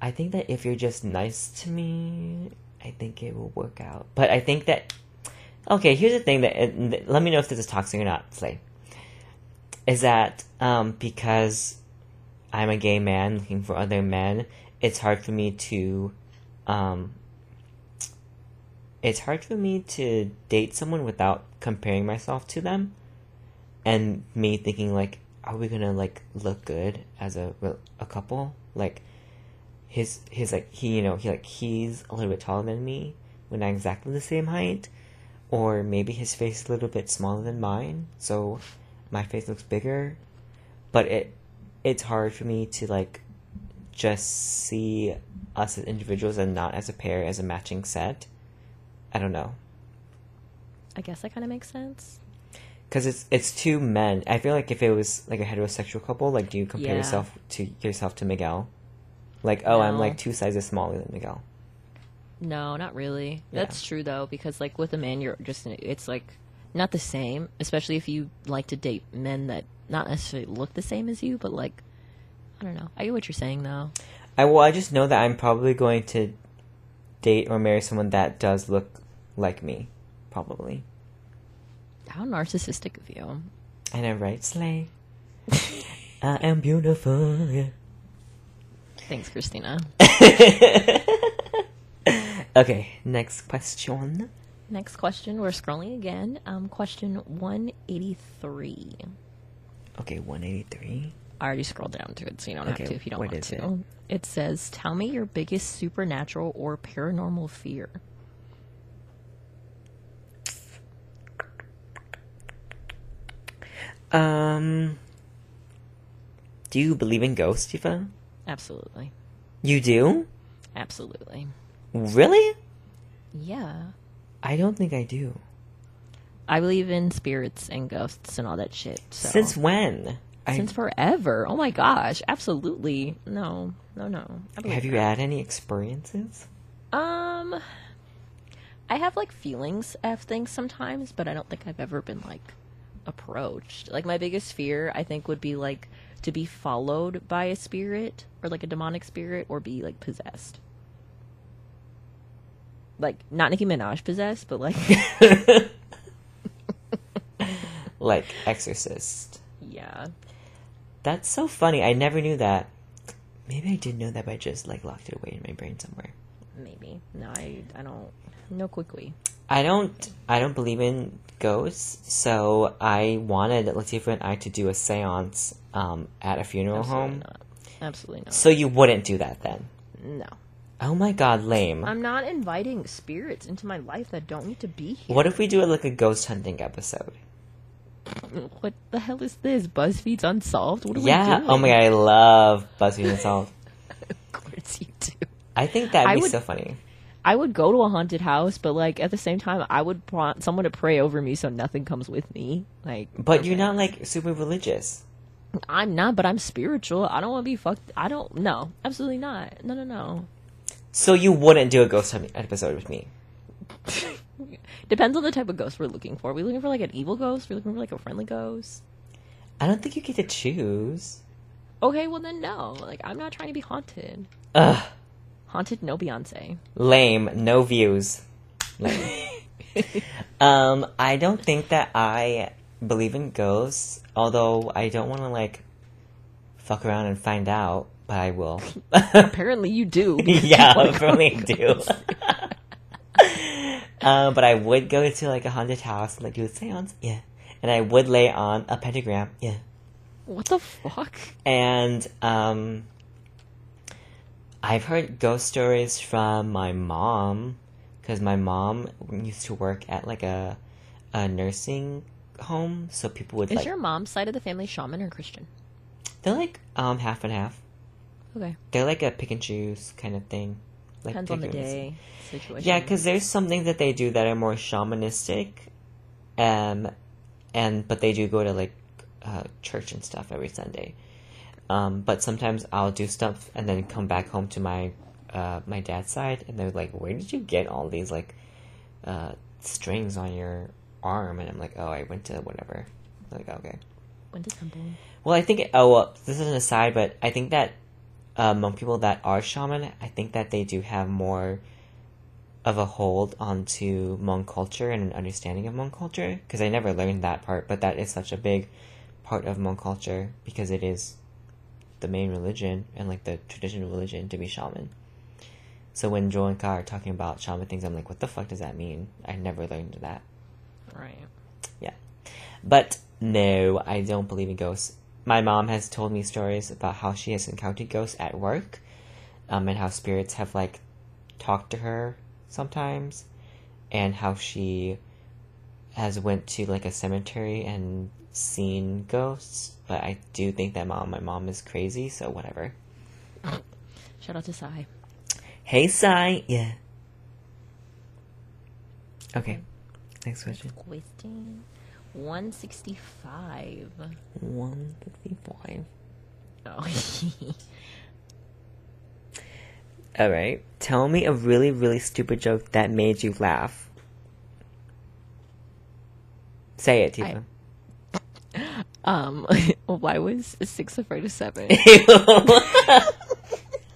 I think that if you're just nice to me, I think it will work out. But I think that okay, here's the thing that and let me know if this is toxic or not. Slay is that um, because I'm a gay man looking for other men, it's hard for me to um, it's hard for me to date someone without comparing myself to them and me thinking like are we gonna like look good as a a couple? Like his his like he you know he like he's a little bit taller than me we're not exactly the same height or maybe his face is a little bit smaller than mine so my face looks bigger but it it's hard for me to like just see us as individuals and not as a pair as a matching set i don't know I guess that kind of makes sense. Because it's it's two men. I feel like if it was like a heterosexual couple, like do you compare Yeah. yourself to yourself to Miguel? Like, oh, I'm like two sizes smaller than Miguel. No, not really. Yeah. That's true though, because like with a man, you're just it's like not the same. Especially if you like to date men that not necessarily look the same as you, but like I don't know. I get what you're saying though. I well, I just know that I'm probably going to date or marry someone that does look like me, probably. How narcissistic of you. And I know, right? Slay. I am beautiful. Yeah. Thanks, Christina. Okay, next question. Next question. We're scrolling again. Um, question one eighty three. Okay, 183. I already scrolled down to it, so you don't Okay, have to if you don't what want is to. It? says, "Tell me your biggest supernatural or paranormal fear." Um, do you believe in ghosts, Tifah? Absolutely, You do? absolutely. Really? Yeah, I don't think I do. I believe in spirits and ghosts and all that shit. So. Since when? I, since forever. Oh my gosh, absolutely. No, no, no. Have you that. had any experiences? Um, I have like feelings of things sometimes, but I don't think I've ever been like approached. Like my biggest fear, I think, would be like to be followed by a spirit or like a demonic spirit or be like possessed. Like not Nicki Minaj possessed, but like Like Exorcist. yeah. That's so funny. I never knew that. Maybe I did know that, but I just like locked it away in my brain somewhere. Maybe. No, I I don't no quickly. I don't. I don't believe in ghosts, so I wanted Latifah and I to do a séance um, at a funeral Absolutely home. not. Absolutely not. So you wouldn't do that then? No. Oh my god, lame. I'm not inviting spirits into my life that don't need to be here. What if we do it like a ghost hunting episode? What the hell is this? BuzzFeed's Unsolved? What are yeah. we doing? Oh my god, I love BuzzFeed Unsolved. Of course you do. I think that'd I be would- so funny. I would go to a haunted house, but like at the same time, I would want someone to pray over me so nothing comes with me. Like, But you're not like super religious. I'm not, but I'm spiritual. I don't want to be fucked. I don't. No, absolutely not. No, no, no. So you wouldn't do a ghost hunting episode with me. Depends on the type of ghost we're looking for. we looking for like an evil ghost? we looking for like a friendly ghost? I don't think you get to choose. Okay, well then no. Like I'm not trying to be haunted. Ugh. Haunted, no Beyonce. Lame. No views. Lame. um, I don't think that I believe in ghosts, although I don't want to like fuck around and find out, but I will. Apparently you do. yeah, I really do. Uh, but I would go to like a haunted house and like do a seance, yeah. And I would lay on a pentagram, yeah. What the fuck? And um, I've heard ghost stories from my mom because my mom used to work at like a a nursing home, so people would Is like your mom's side of the family shaman or Christian? they're like um half and half. Okay. They're like a pick and choose kind of thing. Like Depends on the day situation. Yeah, because there's some things that they do that are more shamanistic, um, and but they do go to like uh, church and stuff every Sunday. Um, but sometimes I'll do stuff and then come back home to my uh, my dad's side, and they're like, "Where did you get all these like uh, strings on your arm?" And I'm like, "Oh, I went to whatever." They're like, okay. When did temple? Well, I think. Oh, well, this is an aside, but I think that Hmong people that are shaman, I think that they do have more of a hold onto Hmong culture and an understanding of Hmong culture. Because I never learned that part, but that is such a big part of Hmong culture because it is the main religion and like the traditional religion to be shaman. So when Joel and Ka are talking about shaman things, I'm like, what the fuck does that mean? I never learned that. Right. Yeah. But no, I don't believe in ghosts. My mom has told me stories about how she has encountered ghosts at work, um, and how spirits have like talked to her sometimes, and how she has went to like a cemetery and seen ghosts. But I do think that mom, my mom is crazy, so whatever. Shout out to Sai. Hey, Sai. Yeah. Okay. Next question. Question 165. 155. Oh. All right. Tell me a really, really stupid joke that made you laugh. Say it, Tifah. um, why was six afraid of seven?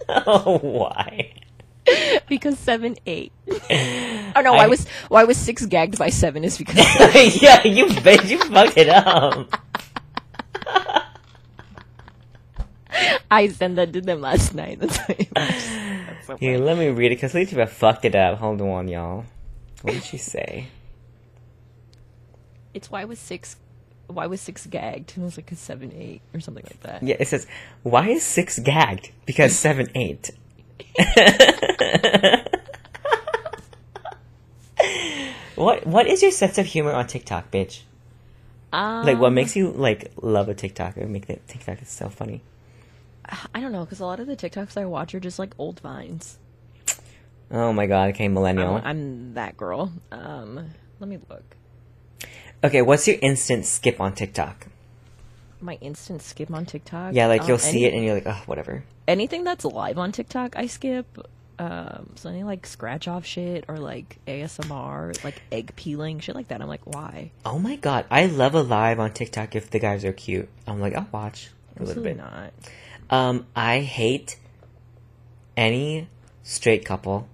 oh, why? because seven ate. Oh no, why I- was why was six gagged by seven? Is because yeah, you bet you fucked it up. I sent that to them last night. That's why. That's so Here, let me read it because Tifah fucked it up. Hold on, y'all. What did she say? It's why was six why was six gagged? And it was like a seven eight or something like that. Yeah, it says, why is six gagged? Because seven ate. what What is your sense of humor on TikTok, bitch? Um, Like, what makes you like love a TikTok or make that TikTok is so funny? I don't know because a lot of the TikToks I watch are just like old vines. Oh my god, okay, millennial. I'm, I'm that girl. Um, let me look. Okay, what's your instant skip on TikTok? My instant skip on TikTok. Yeah, like um, you'll see any- it and you're like, oh, whatever. anything that's live on TikTok, I skip. Um, something like scratch off shit or like ASMR, like egg peeling, shit like that. I'm like, why? Oh my god, I love a live on TikTok if the guys are cute. I'm like, I'll watch a little Absolutely bit. not. Um, I hate any straight couple.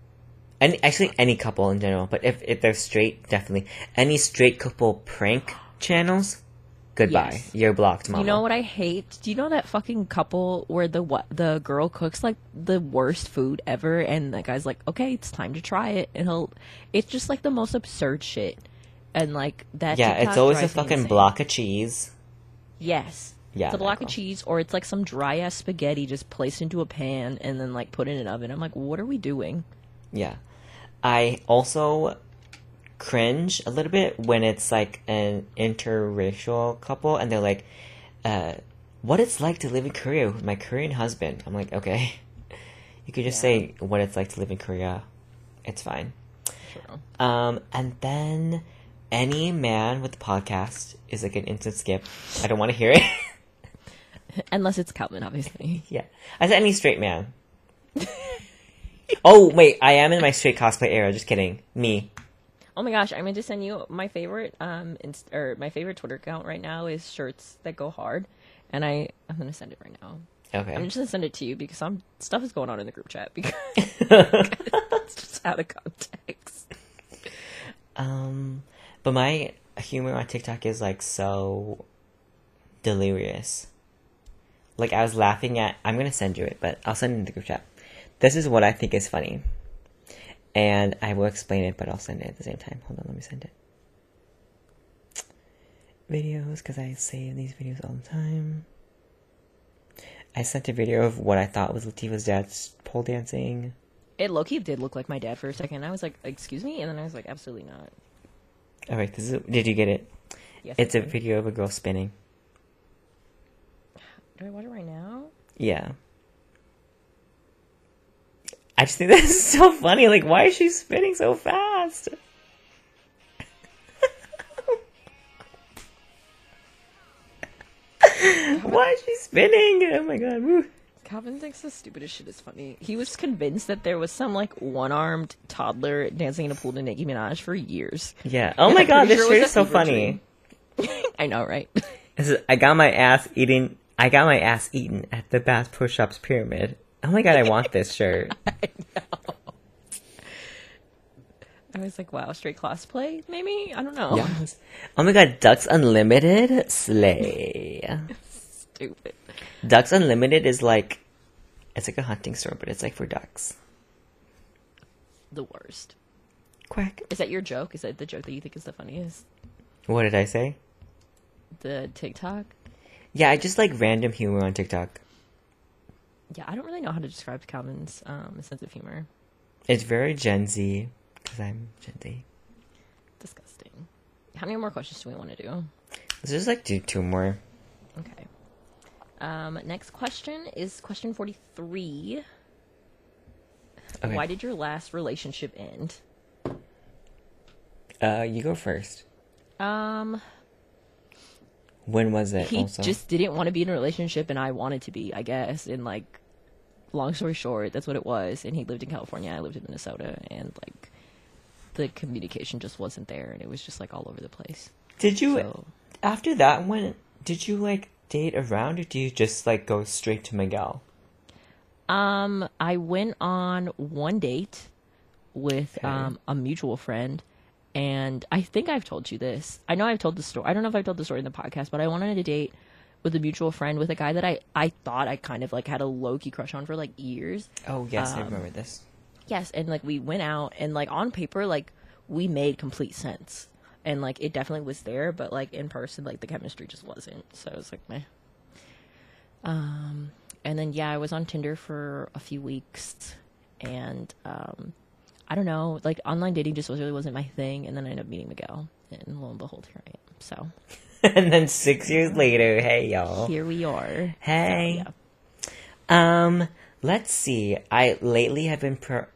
Any actually any couple in general, but if, if they're straight, definitely. Any straight couple prank channels, goodbye. Yes. You're blocked, mama. You know what I hate? Do you know that fucking couple where the what the girl cooks like the worst food ever, and the guy's like, "Okay, it's time to try it," and he'll. It's just like the most absurd shit, and like that. Yeah, TikTok it's always a fucking block of cheese. Yes. Yeah, It's a block of cheese, or it's like some dry ass spaghetti just placed into a pan and then like put in an oven. I'm like, what are we doing? Yeah. I also cringe a little bit when it's like an interracial couple and they're like, uh, what it's like to live in Korea with my Korean husband. I'm like, okay. You could just say what it's like to live in Korea. It's fine. True. Um, and then any man with the podcast is like an instant skip. I don't want to hear it. Unless it's Calvin, obviously. yeah. I said any straight man. oh, wait. I am in my straight cosplay era. Just kidding. Me. Oh my gosh, I'm going to send you my favorite um inst- or my favorite Twitter account right now is shirts that go hard, and I I'm gonna send it right now. Okay. I'm just gonna send it to you because some stuff is going on in the group chat because it's just out of context. Um, but my humor on TikTok is like so delirious. Like I was laughing at. I'm gonna send you it, but I'll send it in the group chat. This is what I think is funny, and I will explain it, but I'll send it at the same time. Hold on, let me send it. Videos, because I save these videos all the time. I sent a video of what I thought was Latifah's dad's pole dancing. It Loki did look like my dad for a second. I was like, "Excuse me," and then I was like, "Absolutely not." All right, this is. Did you get it? Yes, It's a video of a girl spinning. Do I watch it right now? Yeah. I just think that's so funny. Like, why is she spinning so fast? why is she spinning? Oh my god. Woo. Calvin thinks the stupidest shit is funny. He was convinced that there was some like one-armed toddler dancing in a pool to Nicki Minaj for years. Yeah. Oh my god, this sure it shirt was is so funny. I know, right? This is, I got my ass eating. I got my ass eaten at the Bass Pro Shops Pyramid. Oh my god, I want this shirt. I know. I was like, wow, straight cosplay, maybe? I don't know. Yes. Oh my god, Ducks Unlimited? Slay. Stupid. Ducks Unlimited is like it's like a hunting store, but it's like for ducks. The worst. Quack. Is that your joke? Is that the joke that you think is the funniest? What did I say? The TikTok? Yeah, I just like random humor on TikTok. Yeah, I don't really know how to describe Calvin's um, sense of humor. It's very Gen Z because I'm Gen Z. Disgusting. How many more questions do we want to do? Let's just like do two more. Okay. Um, next question is question 43. Okay. Why did your last relationship end? Uh, you go first. Um, When was it? he also? just didn't want to be in a relationship and I wanted to be, I guess. And like long story short, that's what it was. And he lived in California, I lived in Minnesota and like the communication just wasn't there and it was just like all over the place. Did you So after that when did you like date around or do you just like go straight to Miguel? um I went on one date with Okay. um a mutual friend and I think I've told you this. I know I've told the story. I don't know if I've told the story in the podcast, but I went on a date with a mutual friend with a guy that I I thought I kind of like had a low key crush on for like years. Oh yes, I Um, remember this. Yes, and like we went out and like on paper like we made complete sense. And like it definitely was there, but like in person like the chemistry just wasn't. So it was like meh. Um and then yeah, I was on Tinder for a few weeks and um I don't know, like online dating just was, really wasn't my thing and then I ended up meeting Miguel and lo and behold here I am. So and then six years later, hey y'all. here we are. Hey. So, Um, let's see. I lately have been pr-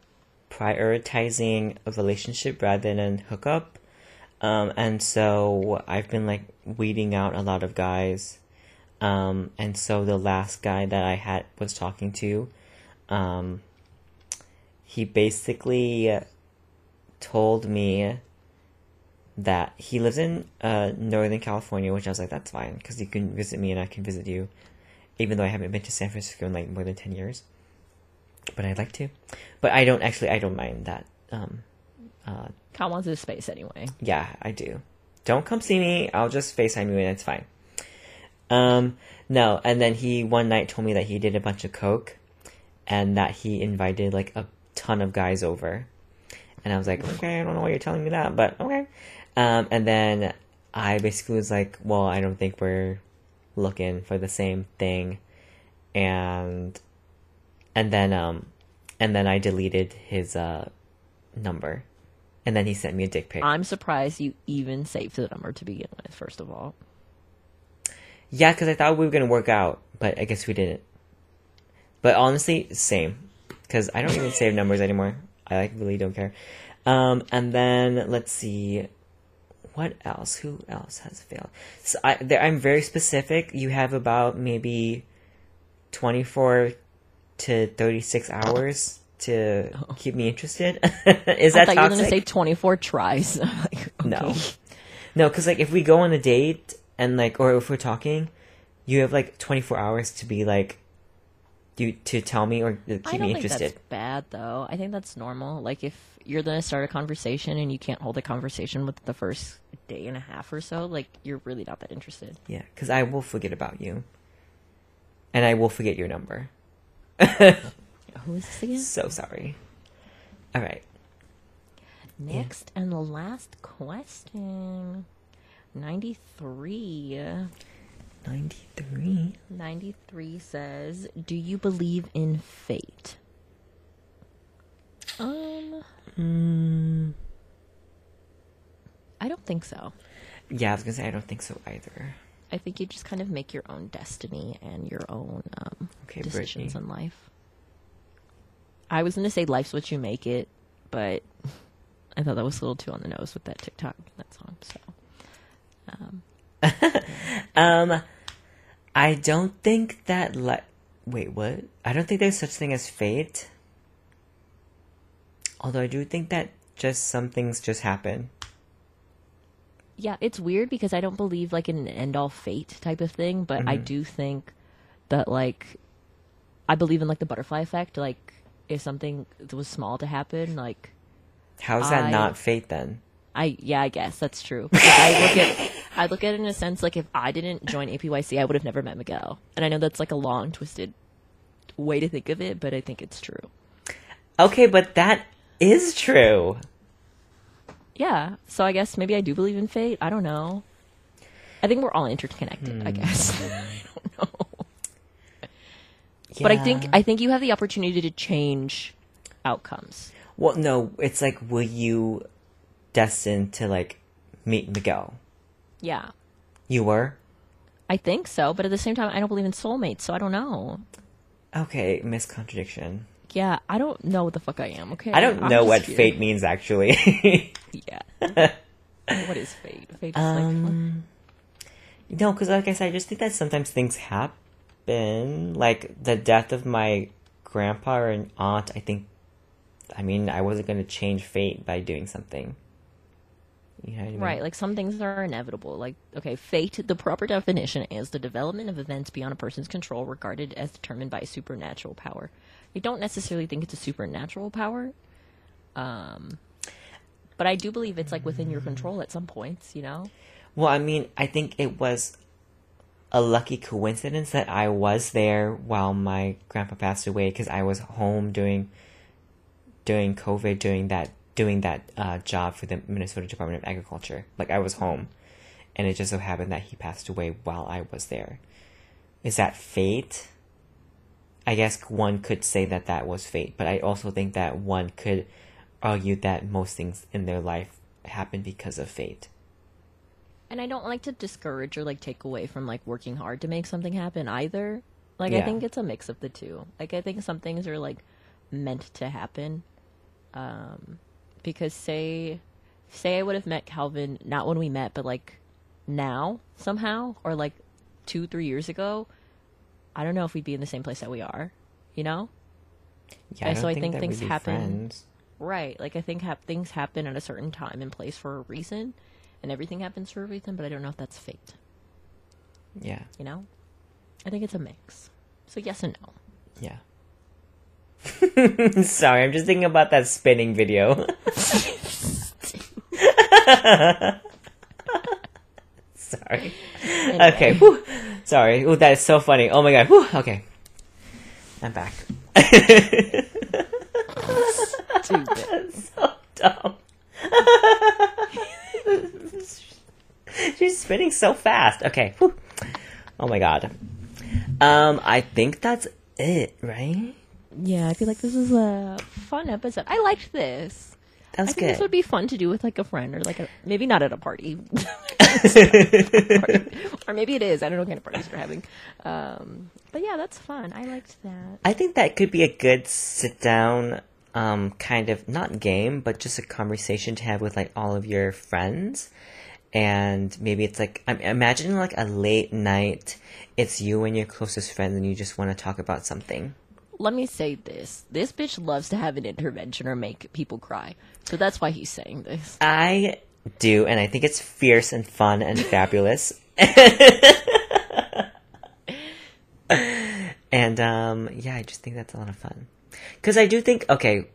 prioritizing a relationship rather than a hookup. Um, and so I've been like weeding out a lot of guys. Um, and so the last guy that I had was talking to, um, he basically told me that he lives in uh, Northern California, which I was like, that's fine, because you can visit me and I can visit you even though I haven't been to San Francisco in like more than 10 years. But I'd like to. But I don't actually, I don't mind that. Um, uh, Kyle wants his space anyway. yeah, I do. Don't come see me. I'll just FaceTime you and it's fine. Um, no, and then he one night told me that he did a bunch of coke and that he invited like a ton of guys over. And I was like, okay, I don't know why you're telling me that, but okay. Um, and then I basically was like, well, I don't think we're looking for the same thing. And, and then, um, and then I deleted his, uh, number. And then he sent me a dick pic. I'm surprised you even saved the number to begin with, first of all. Yeah, because I thought we were gonna work out, but I guess we didn't. But honestly, same. Because I don't even save numbers anymore. I like really don't care. Um, and then let's see, what else? Who else has failed? So I, there, I'm very specific. You have about maybe twenty four to thirty six hours to oh. keep me interested. Is I that thought you were going to say 24 tries. Like, No. No, because like if we go on a date and like, or if we're talking, you have like 24 hours to be like, you to tell me or to I keep don't me think interested. that's bad, though. I think that's normal. Like, if you're going to start a conversation and you can't hold a conversation with the first day and a half or so, like, you're really not that interested. Yeah, because I will forget about you, and I will forget your number. Who is this again? So sorry. All right. Next and the last question 93. 93. 93 says, Do you believe in fate? Um, Mm, I don't think so. yeah, I was gonna say I don't think so either. I think you just kind of make your own destiny and your own um, Okay, decisions Brittany. in life. I was going to say life's what you make it, but I thought that was a little too on the nose with that TikTok, that song. So, um, Um, I don't think that. like Wait, what? I don't think there's such thing as fate. Although I do think that just some things just happen. yeah, it's weird because I don't believe like in an end all fate type of thing, but I Mhm. do think that like I believe in like the butterfly effect. Like if something was small to happen, like How's that I- not fate then? I yeah, I guess that's true. I look at I look at it in a sense like if I didn't join APYC, I would have never met Miguel. And I know that's like a long, twisted way to think of it, but I think it's true. Okay, but that is true. Yeah. So I guess maybe I do believe in fate. I don't know. I think we're all interconnected. I hmm. guess. I don't know. But I think I think you have the opportunity to change outcomes. Well, no, it's like, were you destined to like meet Miguel? Yeah. You were. I think so, but at the same time, I don't believe in soulmates, so I don't know. Okay, miscontradction. Yeah, I don't know what the fuck I am. Okay, I don't I'm know what here. fate means actually. Yeah. what is fate? Fate is like um, No, because like I said, I just think that sometimes things happen. Like the death of my grandpa and aunt. I think. I mean, I wasn't going to change fate by doing something. You know I mean? Right, like some things are inevitable. Like, okay, fate, the proper definition is the development of events beyond a person's control regarded as determined by a supernatural power. I don't necessarily think it's a supernatural power. Um, but I do believe it's like within your control at some points, you know? Well, I mean, I think it was a lucky coincidence that I was there while my grandpa passed away because I was home doing during COVID, doing that doing that uh, job for the Minnesota Department of Agriculture. Like I was home, and it just so happened that he passed away while I was there. Is that fate? I guess one could say that that was fate, but I also think that one could argue that most things in their life happen because of fate. And I don't like to discourage or like take away from like working hard to make something happen either. Like I think it's a mix of the two. Like I think some things are like meant to happen. Um because say say I would have met Calvin not when we met but like now somehow or like 2 3 years ago, I don't know if we'd be in the same place that we are, you know? Yeah, And so I think things happen- friends. Right. Like I think hap- things happen at a certain time and place for a reason and everything happens for a reason, but I don't know if that's fate. Yeah, you know? I think it's a mix. So yes and no. yeah. Sorry, I'm just thinking about that spinning video. Sorry. Okay. whew. Sorry. Ooh, that is so funny. Oh my god. Whew. Okay. I'm back. Stupid. so dumb. She's spinning so fast. Okay. Whew. Oh my god. Um, I think that's it, right? Yeah, I feel like this is a fun episode. I liked this. That I think this would be fun to do with like a friend or like a maybe not at a party. or maybe it is. I don't know what kind of parties you're having. Um, but yeah, that's fun. I liked that. I think that could be a good sit down, um, kind of not game, but just a conversation to have with like all of your friends. And maybe it's like I'm imagining like a late night. It's you and your closest friends, and you just want to talk about something. Let me say this. This bitch loves to have an intervention or make people cry. So that's why he's saying this. I do, and I think it's fierce and fun and fabulous. and um, yeah, I just think that's a lot of fun. Because I do think, okay,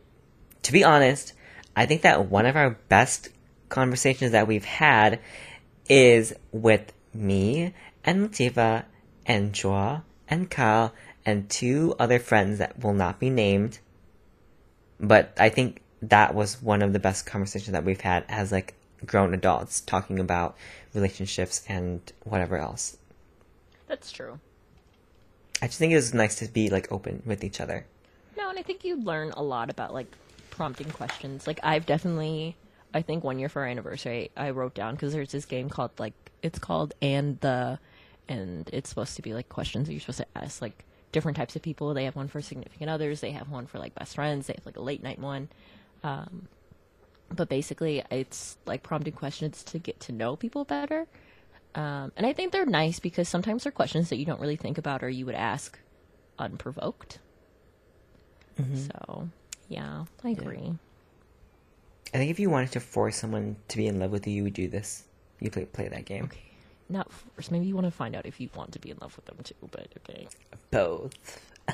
to be honest, I think that one of our best conversations that we've had is with me and Latifah and Joa and Kyle and two other friends that will not be named. But I think that was one of the best conversations that we've had as like grown adults talking about relationships and whatever else. That's true. I just think it was nice to be like open with each other. No, and I think you learn a lot about like prompting questions. Like I've definitely, I think one year for our anniversary, I wrote down because there's this game called like it's called and the, and it's supposed to be like questions that you're supposed to ask like different types of people. They have one for significant others. They have one for like best friends. They have like a late night one. Um, but basically, it's like prompting questions to get to know people better. Um, and I think they're nice because sometimes they're questions that you don't really think about or you would ask unprovoked. So, yeah, I agree. I think if you wanted to force someone to be in love with you, you would do this. You play play that game. Okay. Not first. Maybe you want to find out if you want to be in love with them too, but okay. Both.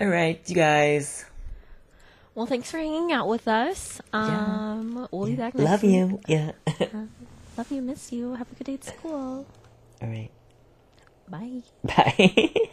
All right, you guys. Well, thanks for hanging out with us. Um, we'll be back next Love week. you. Yeah. Love you, miss you. Have a good day at school. All right. Bye. Bye.